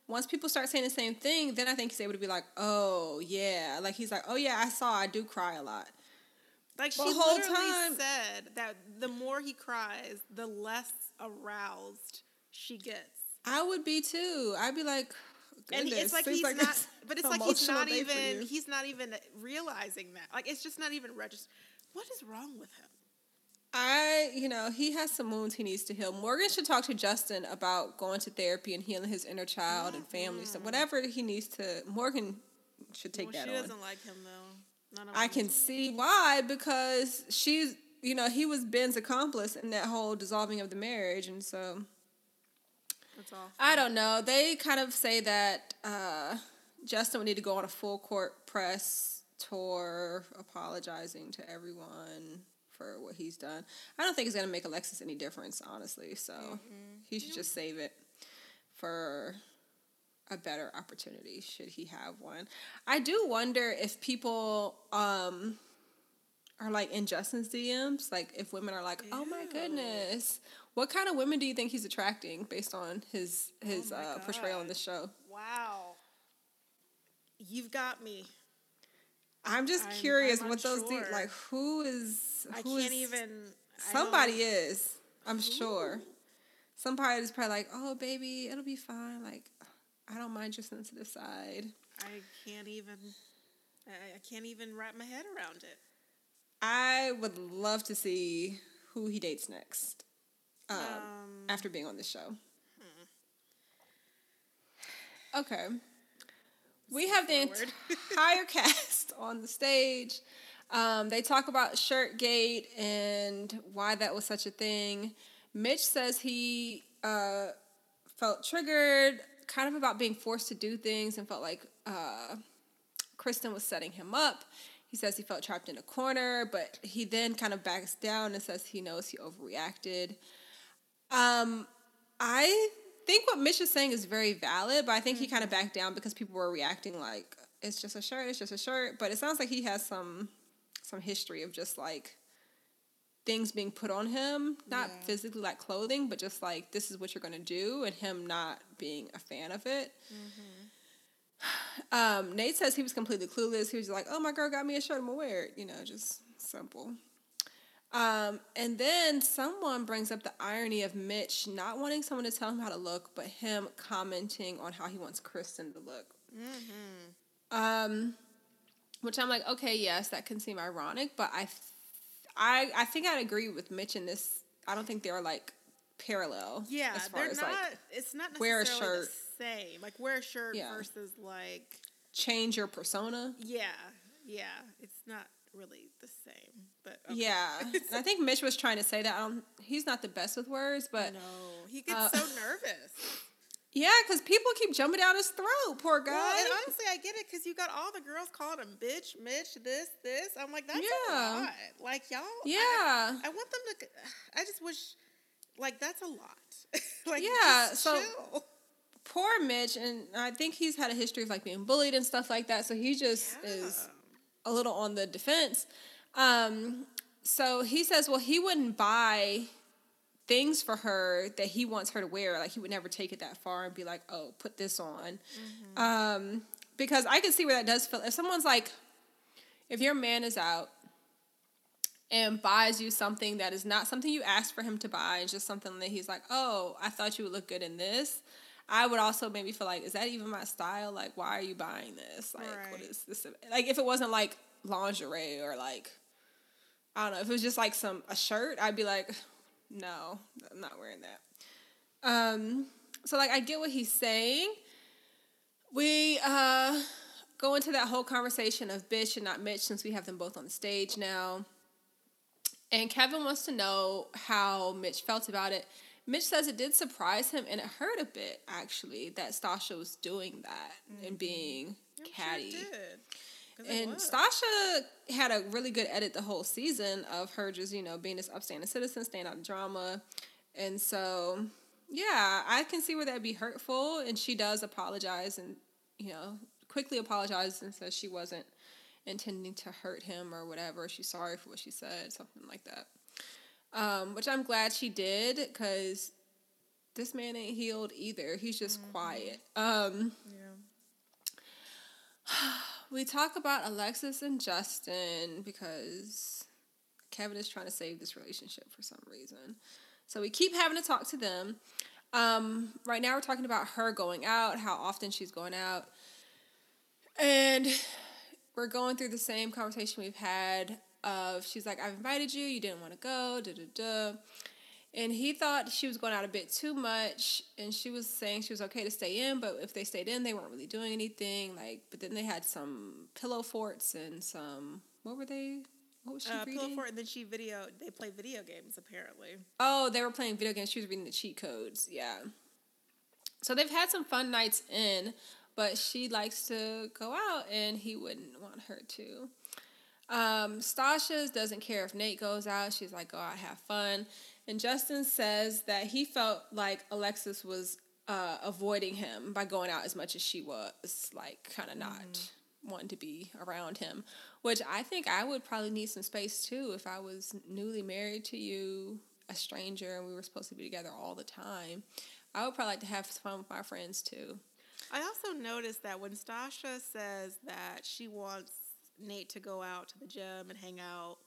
once people start saying the same thing, then I think he's able to be like, "Oh yeah," like he's like, "Oh yeah, I saw. I do cry a lot." Like she The whole literally time- said that the more he cries, the less aroused she gets. I would be too. I'd be like, And it's like seems he's like not but it's like he's not even he's not even realizing that. Like it's just not even registered. What is wrong with him? I, you know, he has some wounds he needs to heal. Morgan should talk to Justin about going to therapy and healing his inner child and family So mm-hmm. Whatever he needs to, Morgan should take well, that she on. doesn't like him though. I can see why because she's, you know, he was Ben's accomplice in that whole dissolving of the marriage, and so That's awful. I don't know. They kind of say that uh, Justin would need to go on a full court press tour, apologizing to everyone for what he's done. I don't think it's going to make Alexis any difference, honestly. So he should just save it for a better opportunity should he have one. I do wonder if people um, are like in Justin's DMs, like if women are like, "Oh my goodness." What kind of women do you think he's attracting based on his his Oh uh, portrayal in the show? Wow. You've got me. I'm just I'm- curious I'm what those de- like who is I who can't is- even somebody is I'm sure Ooh. somebody is probably like oh baby it'll be fine like I don't mind your sensitive side I can't even I, can't even wrap my head around it. I would love to see who he dates next um, Um, after being on the show okay we have the entire cast on the stage. Um, they talk about Shirtgate and why that was such a thing. Mitch says he uh, felt triggered, kind of about being forced to do things, and felt like uh, Krysten was setting him up. He says he felt trapped in a corner, but he then kind of backs down and says he knows he overreacted. Um, I think what Mitch is saying is very valid, but I think he kind of backed down because people were reacting like it's just a shirt, it's just a shirt. But it sounds like he has some some history of just like things being put on him, not Yeah. physically like clothing, but just like this is what you're gonna do, and him not being a fan of it. Um, Nate says he was completely clueless. He was like, "Oh, my girl got me a shirt. I'm gonna wear it." You know, just simple. Um, and then someone brings up the irony of Mitch not wanting someone to tell him how to look, but him commenting on how he wants Krysten to look. Um, which I'm like, okay, yes, that can seem ironic, but I, I, I think I'd agree with Mitch in this. I don't think they're like parallel. Yeah, as far they're as not. like it's not wear a necessarily shirt. the same. Like wear a shirt Yeah. versus like change your persona. yeah, yeah. It's not really the same. But okay. Yeah, and I think Mitch was trying to say that. I don't, he's not the best with words, but no, he gets Uh, so nervous. Yeah, because people keep jumping down his throat. Poor guy. Well, and honestly, I get it because you got all the girls calling him bitch, Mitch, this, this. I'm like, that's Yeah. a lot. Like y'all. yeah. I, I want them to. I just wish, like, that's a lot. like, Yeah, so- chill. Poor Mitch, and I think he's had a history of like being bullied and stuff like that. So he just is a little on the defense. Um, so he says, well, he wouldn't buy things for her that he wants her to wear. Like he would never take it that far and be like, oh, put this on. Um, because I can see where that does feel. If someone's like, if your man is out and buys you something that is not something you asked for him to buy, it's just something that he's like, oh, I thought you would look good in this. I would also maybe feel like, is that even my style? Like, why are you buying this? Like, what Right. is this? Like, if it wasn't like lingerie or like, I don't know, if it was just like some a shirt, I'd be like, no, I'm not wearing that. Um, so like, I get what he's saying. We uh go into that whole conversation of bitch and not Mitch since we have them both on the stage now. And Kevin wants to know how Mitch felt about it. Mitch says it did surprise him and it hurt a bit actually that Stasha was doing that and being catty. Sure did. 'Cause it And was. Stasha had a really good edit the whole season of her just, you know, being this upstanding citizen, staying out of drama. And so, yeah, I can see where that'd be hurtful. And she does apologize and, you know, quickly apologizes and says she wasn't intending to hurt him or whatever. She's sorry for what she said, something like that. Um, which I'm glad she did because this man ain't healed either. He's just quiet. Um, Yeah. we talk about Alexis and Justin because Kevin is trying to save this relationship for some reason. So we keep having to talk to them. Um, right now, we're talking about her going out, how often she's going out. And we're going through the same conversation we've had of she's like, I've invited you, you didn't want to go, da da da. And he thought she was going out a bit too much, and she was saying she was okay to stay in, but if they stayed in, they weren't really doing anything. Like, but then they had some pillow forts and some what were they? What was she Uh, reading? Pillow Fort, and then she video. They play video games apparently. Oh, they were playing video games. She was reading the cheat codes. Yeah. So they've had some fun nights in, but she likes to go out, and he wouldn't want her to. Um, Stasha doesn't care if Nate goes out. She's like, go out, have fun. And Justin says that he felt like Alexis was uh, avoiding him by going out as much as she was, like, kind of not wanting to be around him. Which I think I would probably need some space too if I was newly married to you, a stranger, and we were supposed to be together all the time. I would probably like to have fun with my friends too. I also noticed that when Stasha says that she wants Nate to go out to the gym and hang out,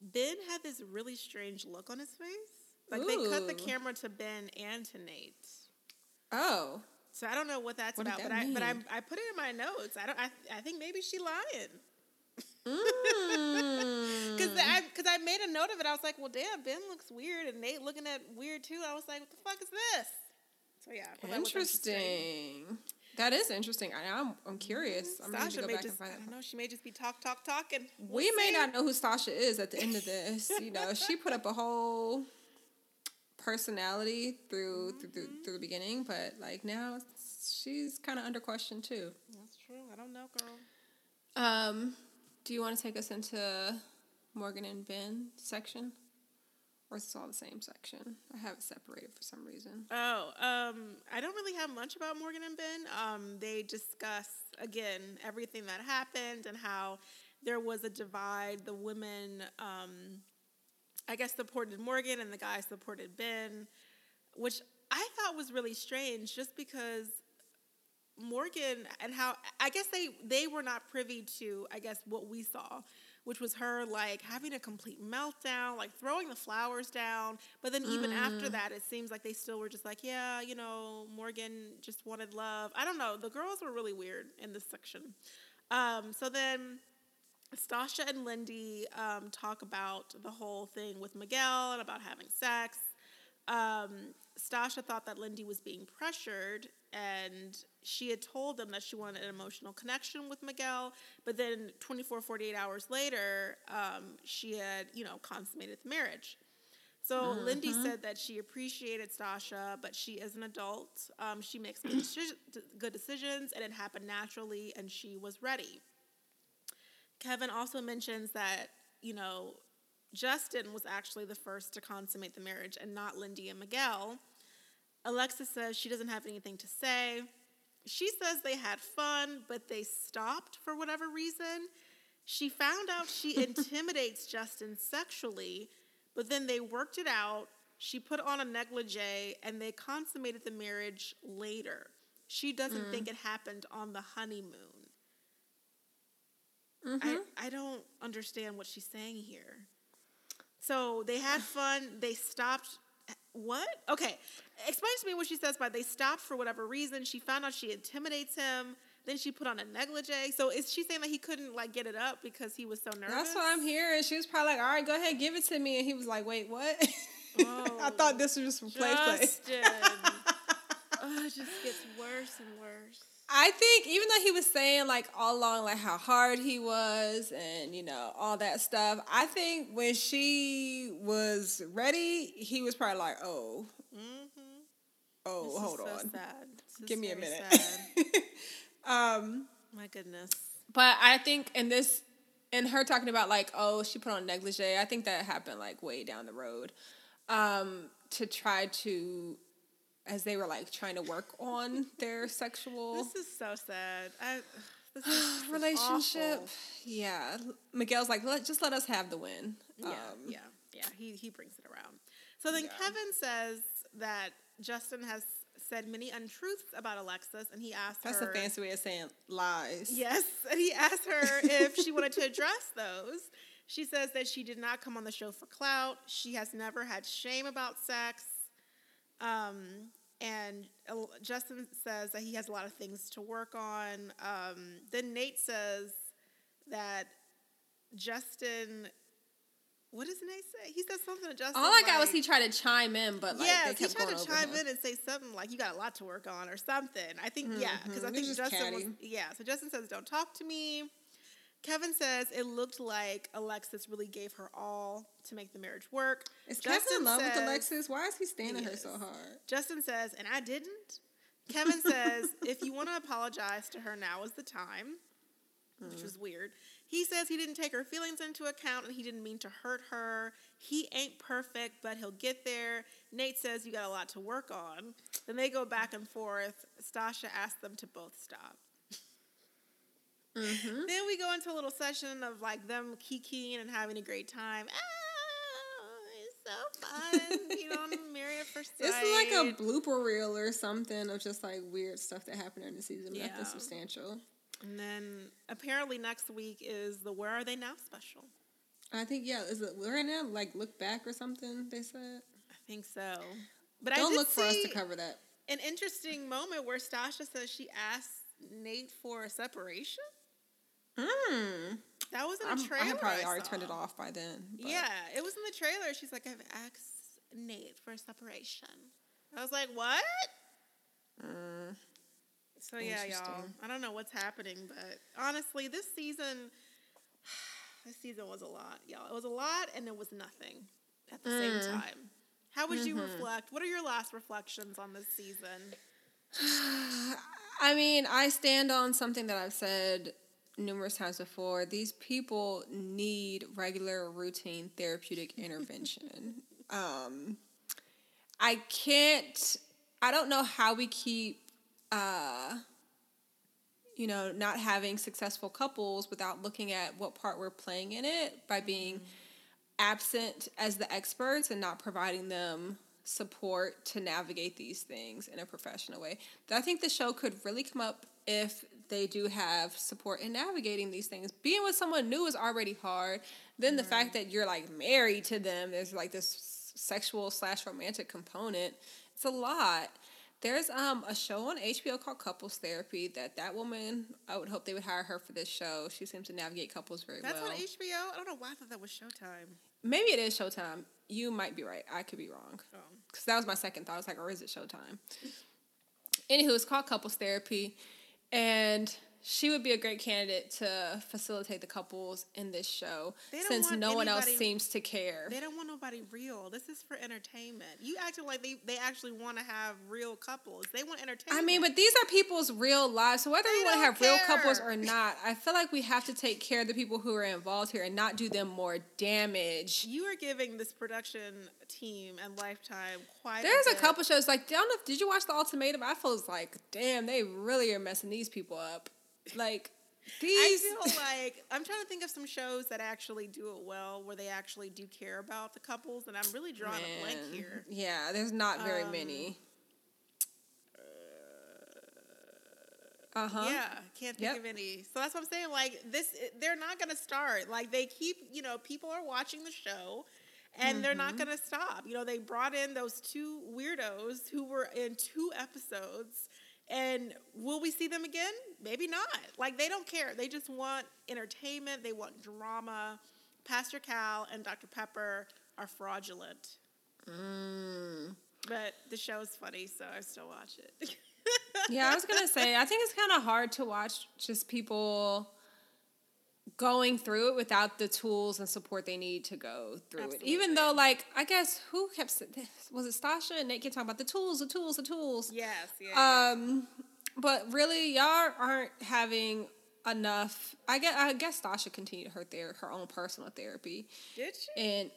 Ben had this really strange look on his face. Like they cut the camera to Ben and to Nate. Oh, So I don't know what that's What about, that but I but I? I put it in my notes. I don't. I, I think maybe she lying mm. because I because I made a note of it. I was like, well, damn, Ben looks weird, and Nate looking at weird too. I was like, what the fuck is this? So yeah, I thought that was interesting. That is interesting. I, I'm I'm curious. I'm ready to go may back just, and I find don't know, she may just be talk, talk, talking. We may not know who Stasha is at the end of this. You know, she put up a whole personality through through, through, through the beginning, but like now she's kind of under question too. That's true. I don't know, girl. Um, do you want to take us into Morgan and Ben section, or is this all the same section? I have it separated for some reason. Oh, um, I don't really have much about Morgan and Ben. Um, they discuss again everything that happened and how there was a divide. The women, um, I guess, supported Morgan and the guys supported Ben, which I thought was really strange, just because Morgan and how I guess they they were not privy to I guess what we saw, which was her like having a complete meltdown, like throwing the flowers down. But then even after that, it seems like they still were just like, yeah, you know, Morgan just wanted love. I don't know. The girls were really weird in this section. Um, so then. Stasha and Lindy um, talk about the whole thing with Miguel and about having sex. Um, Stasha thought that Lindy was being pressured, and she had told them that she wanted an emotional connection with Miguel. But then, 24, 48 hours later, um, she had, you know, consummated the marriage. So Lindy said that she appreciated Stasha, but she is an adult. Um, she makes good, deci- good decisions, and it happened naturally, and she was ready. Kevin also mentions that you know Justin was actually the first to consummate the marriage, and not Lindy and Miguel. Alexis says she doesn't have anything to say. She says they had fun, but they stopped for whatever reason. She found out she intimidates Justin sexually, but then they worked it out. She put on a negligee and they consummated the marriage later. She doesn't think mm. it happened on the honeymoon. I, mm-hmm. I don't understand what she's saying here. So they had fun, they stopped. What? Okay. Explain to me what she says by they stopped for whatever reason. She found out she intimidates him. Then she put on a negligee. So is she saying that he couldn't like get it up because he was so nervous? That's what I'm hearing. She was probably like, "All right, go ahead, give it to me," and he was like, "Wait, what?" I thought this was just for play play. Oh, it just gets worse and worse. I think even though he was saying like all along like how hard he was and you know all that stuff, I think when she was ready, he was probably like, "Oh, Mm-hmm. oh, This is hold on, give me a minute." sad. um, My goodness. but I think in this, in her talking about like, oh, she put on negligee, I think that happened like way down the road, um, to try to, as they were like trying to work on their sexual. This is so sad. I, this is, this relationship. Yeah, Miguel's like, let just let us have the win. Yeah, Um, yeah, yeah. He he brings it around. So then Yeah. Kevin says that Justin has said many untruths about Alexis, and he asked That's her. a fancy way of saying lies. Yes, and he asked her if she wanted to address those. She says that she did not come on the show for clout. She has never had shame about sex. Um, and Justin says that he has a lot of things to work on. Um, then Nate says that Justin. What does Nate say? He says something to Justin. All I got was he tried to chime in, but like they he tried to chime him. in and say something like, "You got a lot to work on" or something. I think, yeah, because I think Justin was, yeah. So Justin says, "Don't talk to me." Kevin says it looked like Alexis really gave her all to make the marriage work. Is Kevin in love with Alexis? Why is he standing her is. so hard? Justin says, and I didn't. Kevin says, if you want to apologize to her, now is the time, which was weird. He says he didn't take her feelings into account and he didn't mean to hurt her. He ain't perfect, but he'll get there. Nate says you got a lot to work on. Then they go back and forth. Stasha asks them to both stop. Then we go into a little session of like them kikiing and having a great time. Ah, it's so fun, you know, married at first sight. It's like a blooper reel or something of just like weird stuff that happened during the season. Yeah. Nothing substantial. And then apparently next week is the Where Are They Now special. I think yeah, is it we're right now like look back or something? They said. I think so. But I Don't look for us to cover that. An interesting moment where Stasha says she asked Nate for a separation. Hmm. That was in a I'm, trailer. I had probably already saw. turned it off by then. but- Yeah, it was in the trailer. She's like, I've asked Nate for a separation. I was like, what? Mm. So yeah, y'all. I don't know what's happening, but honestly, this season, this season was a lot, y'all. It was a lot, and it was nothing at the Mm. same time. How would you Mm-hmm. reflect? What are your last reflections on this season? I mean, I stand on something that I've said numerous times before. These people need regular, routine therapeutic intervention. um, I can't. I don't know how we keep, uh, you know, not having successful couples without looking at what part we're playing in it by being absent as the experts and not providing them support to navigate these things in a professional way. That I think the show could really come up if they do have support in navigating these things. Being with someone new is already hard. Then the fact that you're like married to them, there's like this sexual slash romantic component. It's a lot. There's um a show on HBO called Couples Therapy that that woman I would hope they would hire her for this show. She seems to navigate couples very That's well. That's on HBO. I don't know why I thought that was Showtime. Maybe it is Showtime. You might be right. I could be wrong. Oh. Because that was my second thought. I was like, or is it Showtime? Anywho, it's called Couples Therapy. And she would be a great candidate to facilitate the couples in this show since no one else seems to care. They don't want nobody real. This is for entertainment. You acting like they, they actually want to have real couples. They want entertainment. I mean, but these are people's real lives. So whether They we want to have real couples or not, I feel like we have to take care of the people who are involved here and not do them more damage. you are giving this production team and Lifetime quite. There's a bit. couple shows like I don't know. if- Did you watch the Ultimatum? I feel like, damn, they really are messing these people up. Like I these. feel like I'm trying to think of some shows that actually do it well, where they actually do care about the couples, and I'm really drawing a blank here. Yeah, there's not very Um, many. Uh huh. Yeah, can't think Yep. of any. So that's what I'm saying. Like this, they're not going to start. Like they keep, you know, people are watching the show, and they're Mm-hmm. not going to stop. You know, they brought in those two weirdos who were in two episodes, and will we see them again? Maybe not. Like they don't care. They just want entertainment. They want drama. Pastor Cal and Dr. Pepper are fraudulent, Mm. but the show is funny, so I still watch it. Yeah, I was gonna say I think it's kind of hard to watch just people going through it without the tools and support they need to go through it. Even though, like, I guess who kept was it Stasha and Nate kept talking about the tools, the tools, the tools. yes, yeah. Um, but really, y'all aren't having enough. I guess I guess Stasha continued her ther- her own personal therapy, Did she? and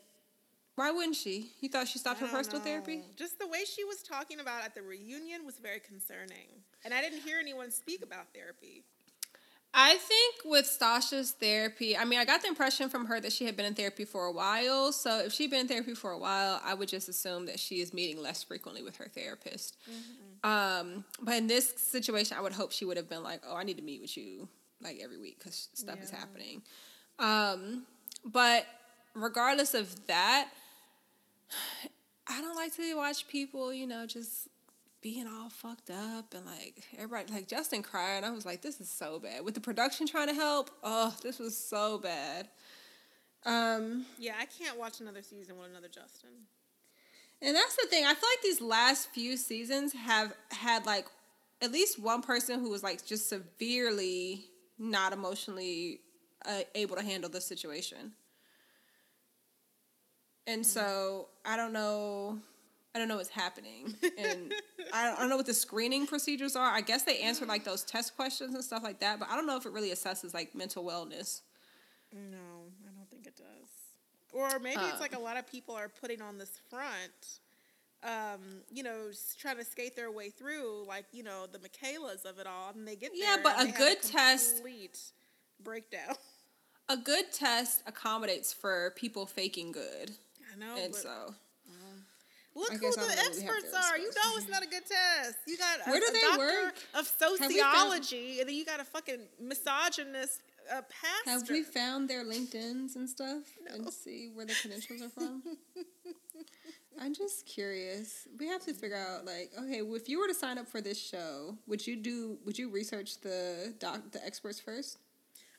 why wouldn't she? You thought she stopped her personal know. therapy? Just the way she was talking about at the reunion was very concerning. And I didn't hear anyone speak about therapy. I think with Stasha's therapy, I mean, I got the impression from her that she had been in therapy for a while. So if she'd been in therapy for a while, I would just assume that she is meeting less frequently with her therapist. Um, but in this situation, I would hope she would have been like, "Oh, I need to meet with you like every week because stuff is happening." Um, but regardless of that, I don't like to watch people, you know, just being all fucked up and like everybody like Justin crying. I was like, this is so bad. With the production trying to help, oh, this was so bad. Um, Yeah, I can't watch another season with another Justin. and that's the thing. I feel like these last few seasons have had like at least one person who was like just severely not emotionally uh, able to handle the situation. And so I don't know. I don't know what's happening, and I don't, know what the screening procedures are. I guess they answer like those test questions and stuff like that, but I don't know if it really assesses like mental wellness. No, I don't think it does. Or maybe it's Uh. like a lot of people are putting on this front, um, you know, trying to skate their way through, like, you know, the Michaelas of it all. And they get Yeah, but a good test- complete breakdown. A good test accommodates for people faking good, I know. and so Look who the don't really have experts are. You know it's not a good test. You got a, Where do a they doctor work? of sociology, and then you got a fucking misogynist uh, pastor. have we found their LinkedIn's and stuff No. and see where the credentials are from? I'm just curious. We have to figure out like, okay, well, if you were to sign up for this show, would you do? Would you research the doc, the experts first?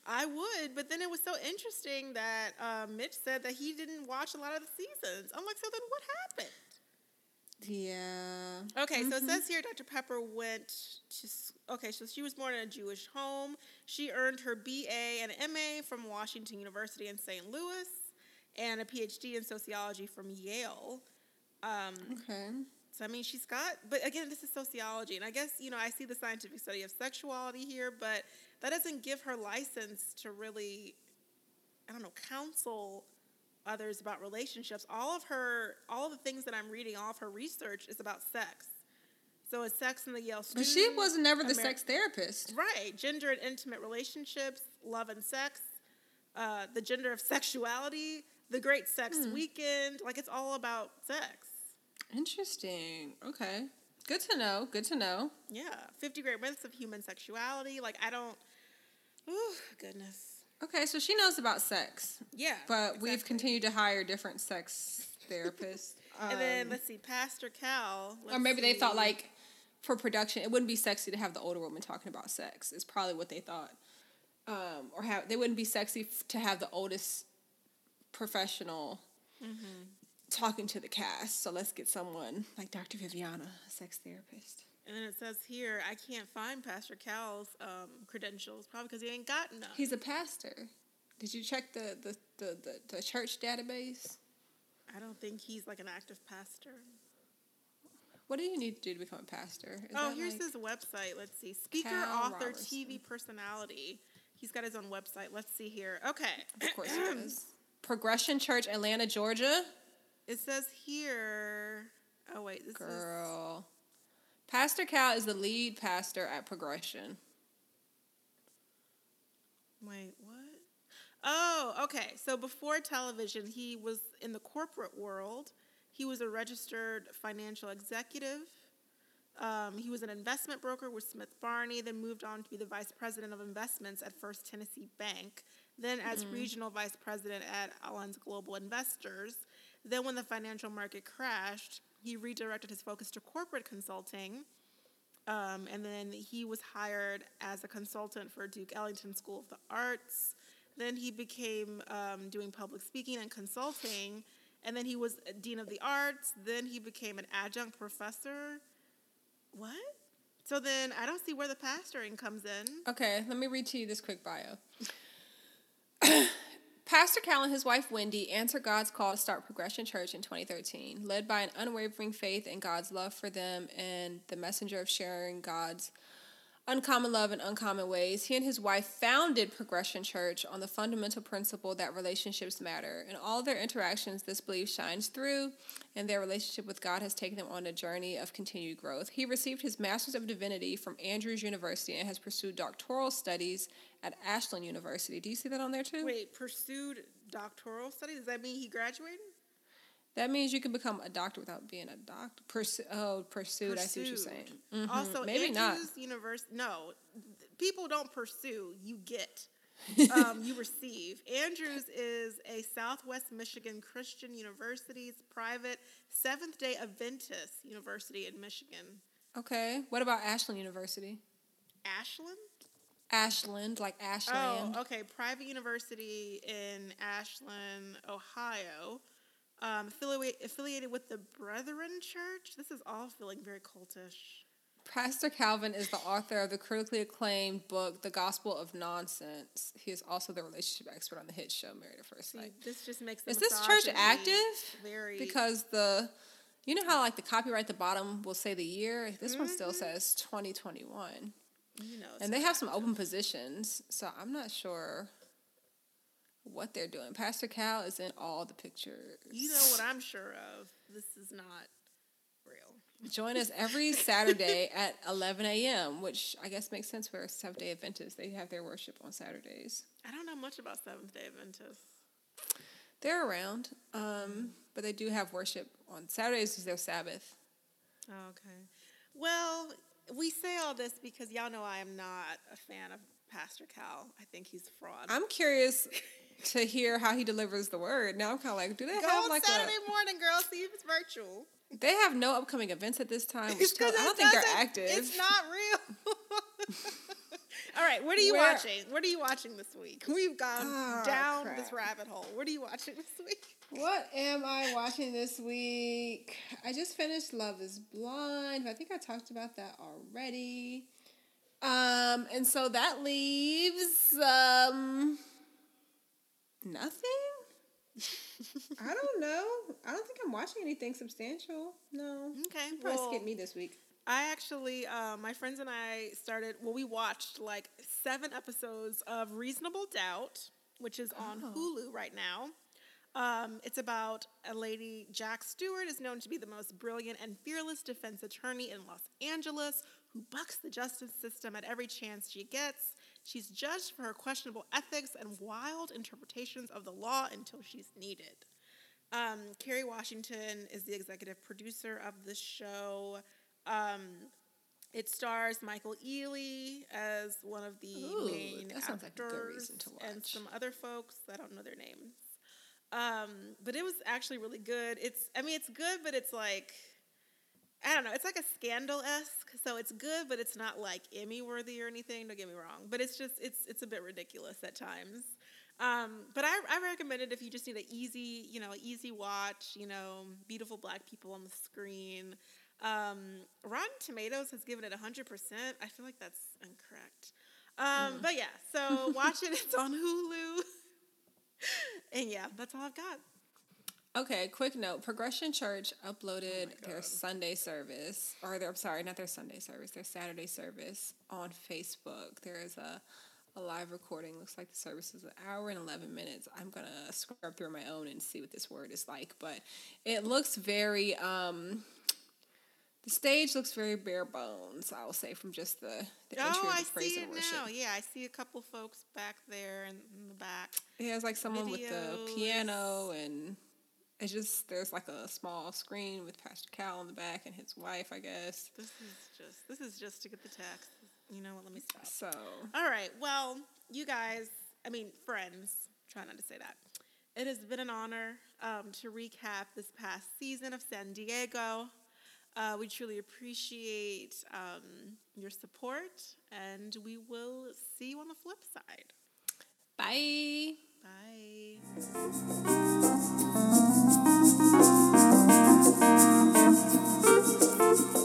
I would, but then it was so interesting that uh, Mitch said that he didn't watch a lot of the seasons. I'm like, so then what happened? Yeah. Okay, so it Mhm. says here Dr. Pepper went to. Okay, so she was born in a Jewish home. She earned her BA and MA from Washington University in St. Louis, and a PhD in sociology from Yale. Um, Okay. So I mean, she's got, but again, this is sociology, and I guess you know I see the scientific study of sexuality here, but that doesn't give her license to really, I don't know, counsel others about relationships. All of her, all of the things that I'm reading, all of her research is about sex. So it's sex in the Yale But student. she was never the Amer- sex therapist. Right, gender and intimate relationships, love and sex, uh, the gender of sexuality, the Great Sex Hmm. Weekend. Like it's all about sex. Interesting. Okay. Good to know. Good to know. Yeah, 50 Great Myths of Human Sexuality. Like, I don't. Oh, goodness. Okay, so she knows about sex, Yeah. but we've continued to hire different sex therapists. And then, Um, let's see, Pastor Cal. or maybe they thought like for production, it wouldn't be sexy to have the older woman talking about sex. Is probably what they thought, um, or have they wouldn't be sexy f- to have the oldest professional Mm-hmm. talking to the cast. So let's get someone like Dr. Viviana, a sex therapist. And then it says here, I can't find Pastor Cal's um, credentials, probably because he ain't got none. He's a pastor. Did you check the the, the, the, the church database? I don't think he's like an active pastor. What do you need to do to become a pastor? Is oh, here's like- his website. Let's see. Speaker, Cal author, Roberson. TV personality. He's got his own website. Let's see here. Okay. Of course it is. Progression Church, Atlanta, Georgia. It says here. Oh wait, this is Girl. Pastor Cal is the lead pastor at Progression. Wait, what? Oh, okay. So before television, he was in the corporate world. He was a registered financial executive. Um, he was an investment broker with Smith Barney, then moved on to be the vice president of investments at First Tennessee Bank, then as regional vice president at Allianz Global Investors. Then, when the financial market crashed, he redirected his focus to corporate consulting. Um, and then he was hired as a consultant for Duke Ellington School of the Arts. Then he became um, doing public speaking and consulting. And then he was dean of the arts. Then he became an adjunct professor. What? So then I don't see where the pastoring comes in. Okay, let me read to you this quick bio. Pastor Cal and his wife Wendy answered God's call to start Progression Church in 2013, led by an unwavering faith in God's love for them and the messenger of sharing God's uncommon love in uncommon ways. He and his wife founded Progression Church on the fundamental principle that relationships matter. In all their interactions, this belief shines through, and their relationship with God has taken them on a journey of continued growth. He received his Master's of Divinity from Andrews University and has pursued doctoral studies at Ashland University. Do you see that on there too? Wait, pursued doctoral study? Does that mean he graduated? That means you can become a doctor without being a doctor. Pursu- oh, pursued. I see what you're saying. Pursued. Mhm. Also, maybe Andrews not. University. No, people don't pursue. You get. um, you receive. Andrews is a Southwest Michigan Christian University's private Seventh Day Adventist University in Michigan. Okay. What about Ashland University? Ashland. Ashland, like Ashland. Oh, okay. Private university in Ashland, Ohio. Um, affiliated affiliated with the Brethren Church. This is all feeling very cultish. Pastor Calvin is the author of the critically acclaimed book, The Gospel of Nonsense. He is also the relationship expert on the hit show Married at First See, Sight. this just makes the Is this church active? Very Because the, you know how like the copyright at the bottom will say the year? This one still says 2021. You know, And they have some open positions, so I'm not sure what they're doing. Pastor Cal is in all the pictures. You know what I'm sure of. This is not real. Join us every Saturday at 11 a.m., which I guess makes sense for Seventh day Adventists. They have their worship on Saturdays. I don't know much about Seventh Day Adventists. They're around, um, but they do have worship on Saturdays is their Sabbath. Oh, okay. Well, we say all this because y'all know I am not a fan of Pastor Cal. I think he's a fraud. I'm curious to hear how he delivers the word. Now I'm kind of like, do they Go have on like Saturday a? morning, girl. See if it's virtual. They have no upcoming events at this time. Which I don't think they're active. It's not real. All right, what are you Where- watching? What are you watching this week? We've gone Ah, down crap. this rabbit hole. What are you watching this week? What am I watching this week? I just finished Love is Blind. I think I talked about that already. Um, and so that leaves um nothing. I don't know. I don't think I'm watching anything substantial. No. Okay, You probably well, skipped me this week. I actually, uh, my friends and I started. Well, we watched like seven episodes of Reasonable Doubt, which is on Oh. Hulu right now. Um, it's about a lady. Jax Stewart is known to be the most brilliant and fearless defense attorney in Los Angeles, who bucks the justice system at every chance she gets. She's judged for her questionable ethics and wild interpretations of the law until she's needed. Um, Kerry Washington is the executive producer of the show. Um, it stars Michael Ealy as one of the Ooh, main that sounds like a good actors to and some other folks. I don't know their names. Um, but it was actually really good. It's, I mean, it's good, but it's like, I don't know. It's like a scandal esque, so it's good, but it's not like Emmy worthy or anything. Don't get me wrong, but it's just it's it's a bit ridiculous at times. Um, but I, I recommend it if you just need an easy, you know, easy watch. You know, beautiful black people on the screen. Um, Rotten Tomatoes has given it 100%. I feel like that's incorrect. Um, But yeah, so watch it. It's on Hulu. and yeah, that's all I've got. Okay, quick note. Progression Church uploaded their Sunday service, or their, I'm sorry, not their Sunday service, their Saturday service on Facebook. There is a, a live recording. Looks like the service is an hour and 11 minutes. I'm going to scrub through my own and see what this word is like, but it looks very, um, the stage looks very bare bones, I will say, from just the, the entry Oh, of I the praise and worship. now. Yeah, I see a couple folks back there in, in the back. It has like someone with the piano and it's just there's like a small screen with Pastor Cal in the back and his wife, I guess. This is just this is just to get the text. You know what? Let me stop. So All right. Well, you guys, I mean, friends, try not to say that. It has been an honor um, to recap this past season of San Diego. Uh, we truly appreciate um, your support, and we will see you on the flip side. Bye. Bye.